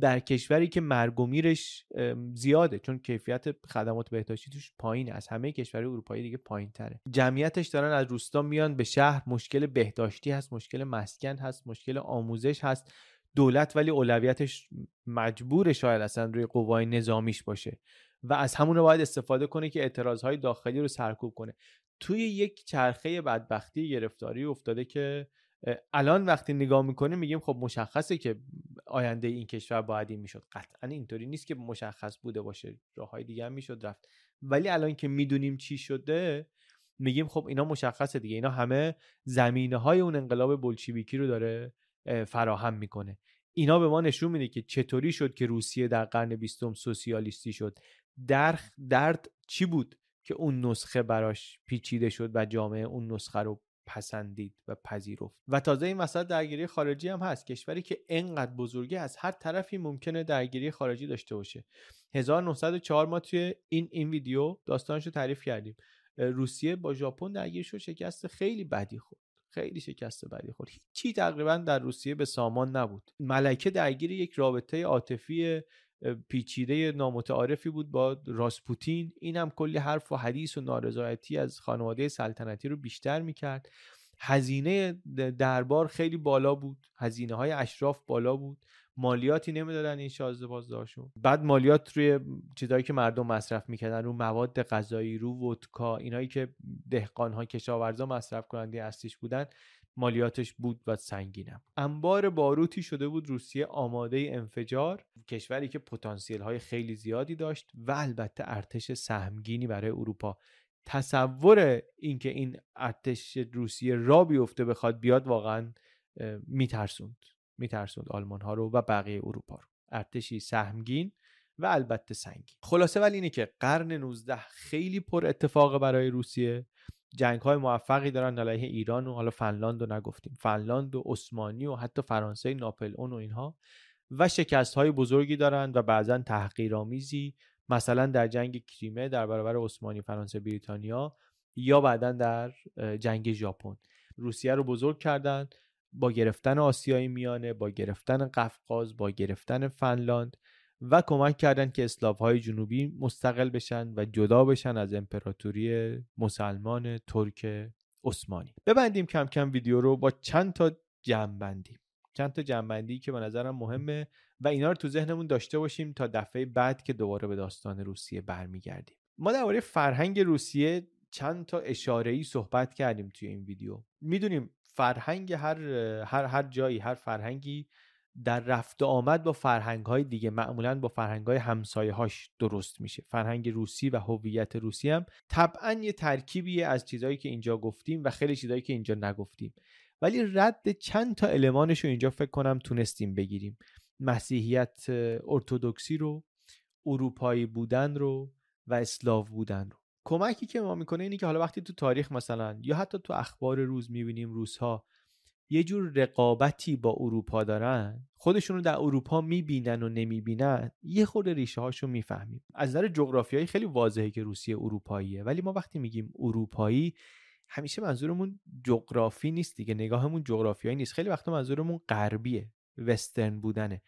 در کشوری که مرگ و میرش زیاده. چون کیفیت خدمات بهداشتی توش پایینه. از همه کشور اروپایی دیگه پایین تره جمعیتش دارن از روستا میان به شهر. مشکل بهداشتی هست مشکل مسکن هست مشکل آموزش هست. دولت ولی اولویتش مجبور شاید اصلا روی قوای نظامیش باشه. و از همون رو باید استفاده کنه که اعتراضهای داخلی رو سرکوب کنه. توی یک چرخه بدبختی گرفتاری افتاده که الان وقتی نگاه می‌کنیم میگیم خب مشخصه که آینده این کشور باید این می‌شد. قطعا اینطوری نیست که مشخص بوده باشه راههای دیگه هم می‌شد رفت. ولی الان که می‌دونیم چی شده میگیم خب اینا مشخصه دیگه. اینا همه زمینه های اون انقلاب بلشویکی رو داره فراهم می‌کنه. اینا به ما نشون میده که چطوری شد که روسیه در قرن بیستم سوسیالیستی شد. در درد چی بود که اون نسخه براش پیچیده شد و جامعه اون نسخه رو پسندید و پذیرفت. و تازه این مسئله درگیری خارجی هم هست. کشوری که انقدر بزرگه از هر طرفی ممکنه درگیری خارجی داشته باشه. 1904 ما توی این این ویدیو داستانش رو تعریف کردیم. روسیه با ژاپن درگیر شد شکست خیلی بدی خورد. خیلی شکست بدی خورد. هیچی تقریبا در روسیه به سامان نبود. ملکه درگیر یک رابطه عاطفی پیچیده نامتعارفی بود با راسپوتین. این هم کلی حرف و حدیث و نارضایتی از خانواده سلطنتی رو بیشتر می‌کرد. هزینه دربار خیلی بالا بود. هزینه های اشراف بالا بود. مالیاتی نمی‌دادن این شازده بازدارشون بعد مالیات روی چیزهایی که مردم مصرف می‌کردن رو مواد غذایی رو ودکا اینایی که دهقان ها کشاورزا مصرف کننده اصلیش بودن مالیاتش بود و سنگینم. انبار باروتی شده بود روسیه آماده انفجار کشوری که پتانسیل های خیلی زیادی داشت و البته ارتش سهمگینی برای اروپا. تصور اینکه این ارتش روسیه را بیفته بخواد بیاد واقعا میترسوند. میترسوند آلمان ها رو و بقیه اروپا رو. ارتشی سهمگین و البته سنگین. خلاصه ولی اینه که قرن 19 خیلی پر اتفاق برای روسیه. جنگ های موفقی دارن علیه ایران و حالا فنلاند رو نگفتیم. فنلاند و عثمانی و حتی فرانسه ناپل اون و اینها و شکست های بزرگی دارن و بعضا تحقیرآمیزی مثلا در جنگ کریمه در برابر عثمانی فرانسه بریتانیا یا بعدا در جنگ ژاپن. روسیه رو بزرگ کردن با گرفتن آسیای میانه با گرفتن قفقاز با گرفتن فنلاند. و کمک کردن که اسلاف های جنوبی مستقل بشن و جدا بشن از امپراتوری مسلمان ترک عثمانی. ببندیم کم کم ویدیو رو با چند تا جنبندی. چند تا جنبندی که به نظرم مهمه و اینا رو تو ذهنمون داشته باشیم تا دفعه بعد که دوباره به داستان روسیه برمیگردیم. ما درباره فرهنگ روسیه چند تا اشاره ای صحبت کردیم توی این ویدیو. می‌دونیم فرهنگ هر هر هر جایی هر فرهنگی در رفت آمد با فرهنگ های دیگه معمولا با فرهنگ های همسایه هاش درست میشه. فرهنگ روسی و هویت روسی هم طبعا یه ترکیبی از چیزهایی که اینجا گفتیم و خیلی چیزهایی که اینجا نگفتیم. ولی رد چند تا المانش رو اینجا فکر کنم تونستیم بگیریم. مسیحیت ارتودکسی رو اروپایی بودن رو و اسلاو بودن رو. کمکی که ما می‌کنه اینه که حالا وقتی تو تاریخ مثلا یا حتی تو اخبار روز می‌بینیم روزها یه جور رقابتی با اروپا دارن. خودشون رو در اروپا می‌بینن و نمی‌بینن. یه خورده ریشه هاشو می‌فهمیم. از نظر جغرافیایی خیلی واضحه که روسیه اروپاییه. ولی ما وقتی میگیم اروپایی همیشه منظورمون جغرافی نیست دیگه. نگاهمون جغرافیایی نیست. خیلی وقتا منظورمون غربیه. وسترن بودنه.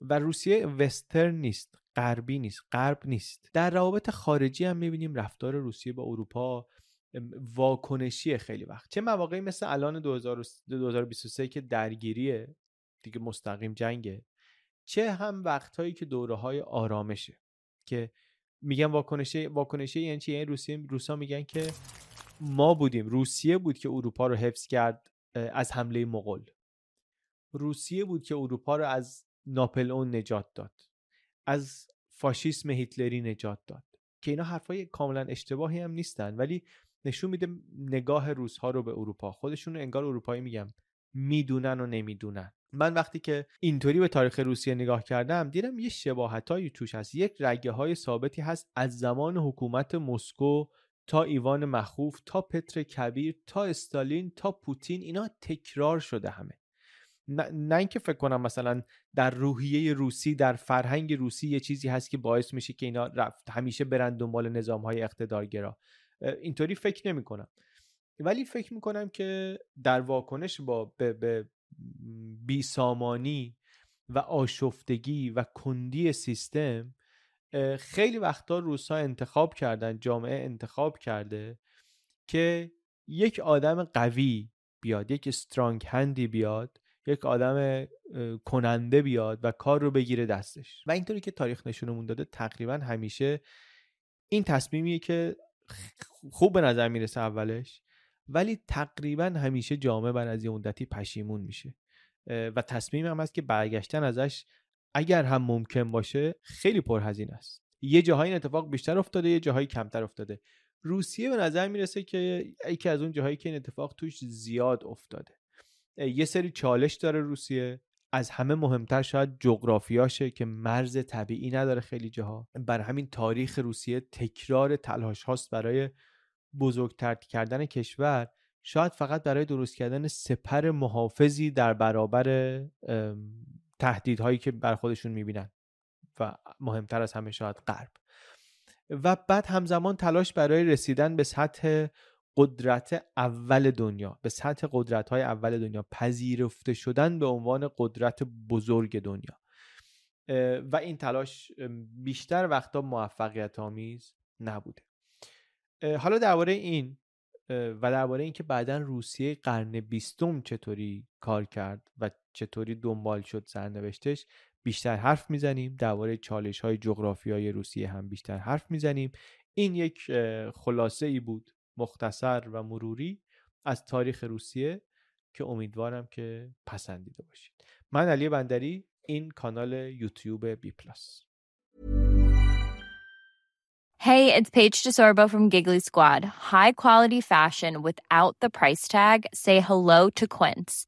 و روسیه وسترن نیست. غربی نیست. غرب نیست. در روابط خارجی هم می‌بینیم رفتار روسیه با اروپا واکنشی خیلی وقت. چه مواقعی مثل الان 2023 که درگیریه دیگه مستقیم جنگه. چه هم وقتهایی که دوره های آرامشه که میگن واکنشی واکنشی یعنی چی؟ یعنی روسیه روسا میگن که ما بودیم روسیه بود که اروپا رو حفظ کرد از حمله مغول. روسیه بود که اروپا رو از ناپلئون نجات داد. از فاشیسم هیتلری نجات داد. که اینا حرفای کاملا اشتباهی هم نیستن. ولی نشون میده نگاه روزها رو به اروپا. خودشون انگار اروپایی میگم می‌دونن و نمی‌دونن. من وقتی که اینطوری به تاریخ روسیه نگاه کردم دیدم یه شباهتایی توش هست. یک رگه های ثابتی هست از زمان حکومت مسکو تا ایوان مخوف تا پتر کبیر تا استالین تا پوتین. اینا تکرار شده همه. نه, اینکه فکر کنم مثلا در روحیه روسی در فرهنگ روسی یه چیزی هست که باعث میشه که اینا رفت همیشه برن دنبال نظام های اقتدارگرا. اینطوری فکر نمی کنم ولی فکر می کنم که در واکنش با به, به بیسامانی و آشفتگی و کندی سیستم خیلی وقتا روسا انتخاب کردن جامعه انتخاب کرده که یک آدم قوی بیاد یک سترانگ هندی بیاد یک آدم کننده بیاد و کار رو بگیره دستش. و اینطوری که تاریخ نشونمون داده تقریبا همیشه این تصمیمیه که خوب به نظر می‌رسه اولش ولی تقریبا همیشه جامعه بعد از یه مدتی پشیمون میشه. و تصمیم هم هست که برگشتن ازش اگر هم ممکن باشه خیلی پرهزینه است. یه جاهایی اتفاق بیشتر افتاده یه جاهایی کمتر افتاده. روسیه به نظر می‌رسه که یکی از اون جاهایی که این اتفاق توش زیاد افتاده. یه سری چالش داره روسیه. از همه مهمتر شاید جغرافیاشه که مرز طبیعی نداره خیلی جاها. بر همین تاریخ روسیه تکرار تلاش هاست برای بزرگتر کردن کشور. شاید فقط برای درست کردن سپر محافظی در برابر تهدیدهایی که بر خودشون می‌بینن و مهمتر از همه شاید غرب. و بعد همزمان تلاش برای رسیدن به سطح قدرت اول دنیا به سطح قدرت های اول دنیا پذیرفته شدن به عنوان قدرت بزرگ دنیا. و این تلاش بیشتر وقتا موفقیت آمیز نبوده حالا درباره این و درباره اینکه بعدا روسیه قرن بیستم چطوری کار کرد و چطوری دنبال شد سرنوشتش بیشتر حرف می‌زنیم. درباره چالش های روسیه هم بیشتر حرف می‌زنیم. این یک خلاصه ای بود مختصر و مروری از تاریخ روسیه که امیدوارم که پسندیده باشید من علی بندری این کانال یوتیوب بی پلاس Hey, it's Paige DeSorbo from Giggly Squad. High quality fashion without the price tag. Say hello to Quince.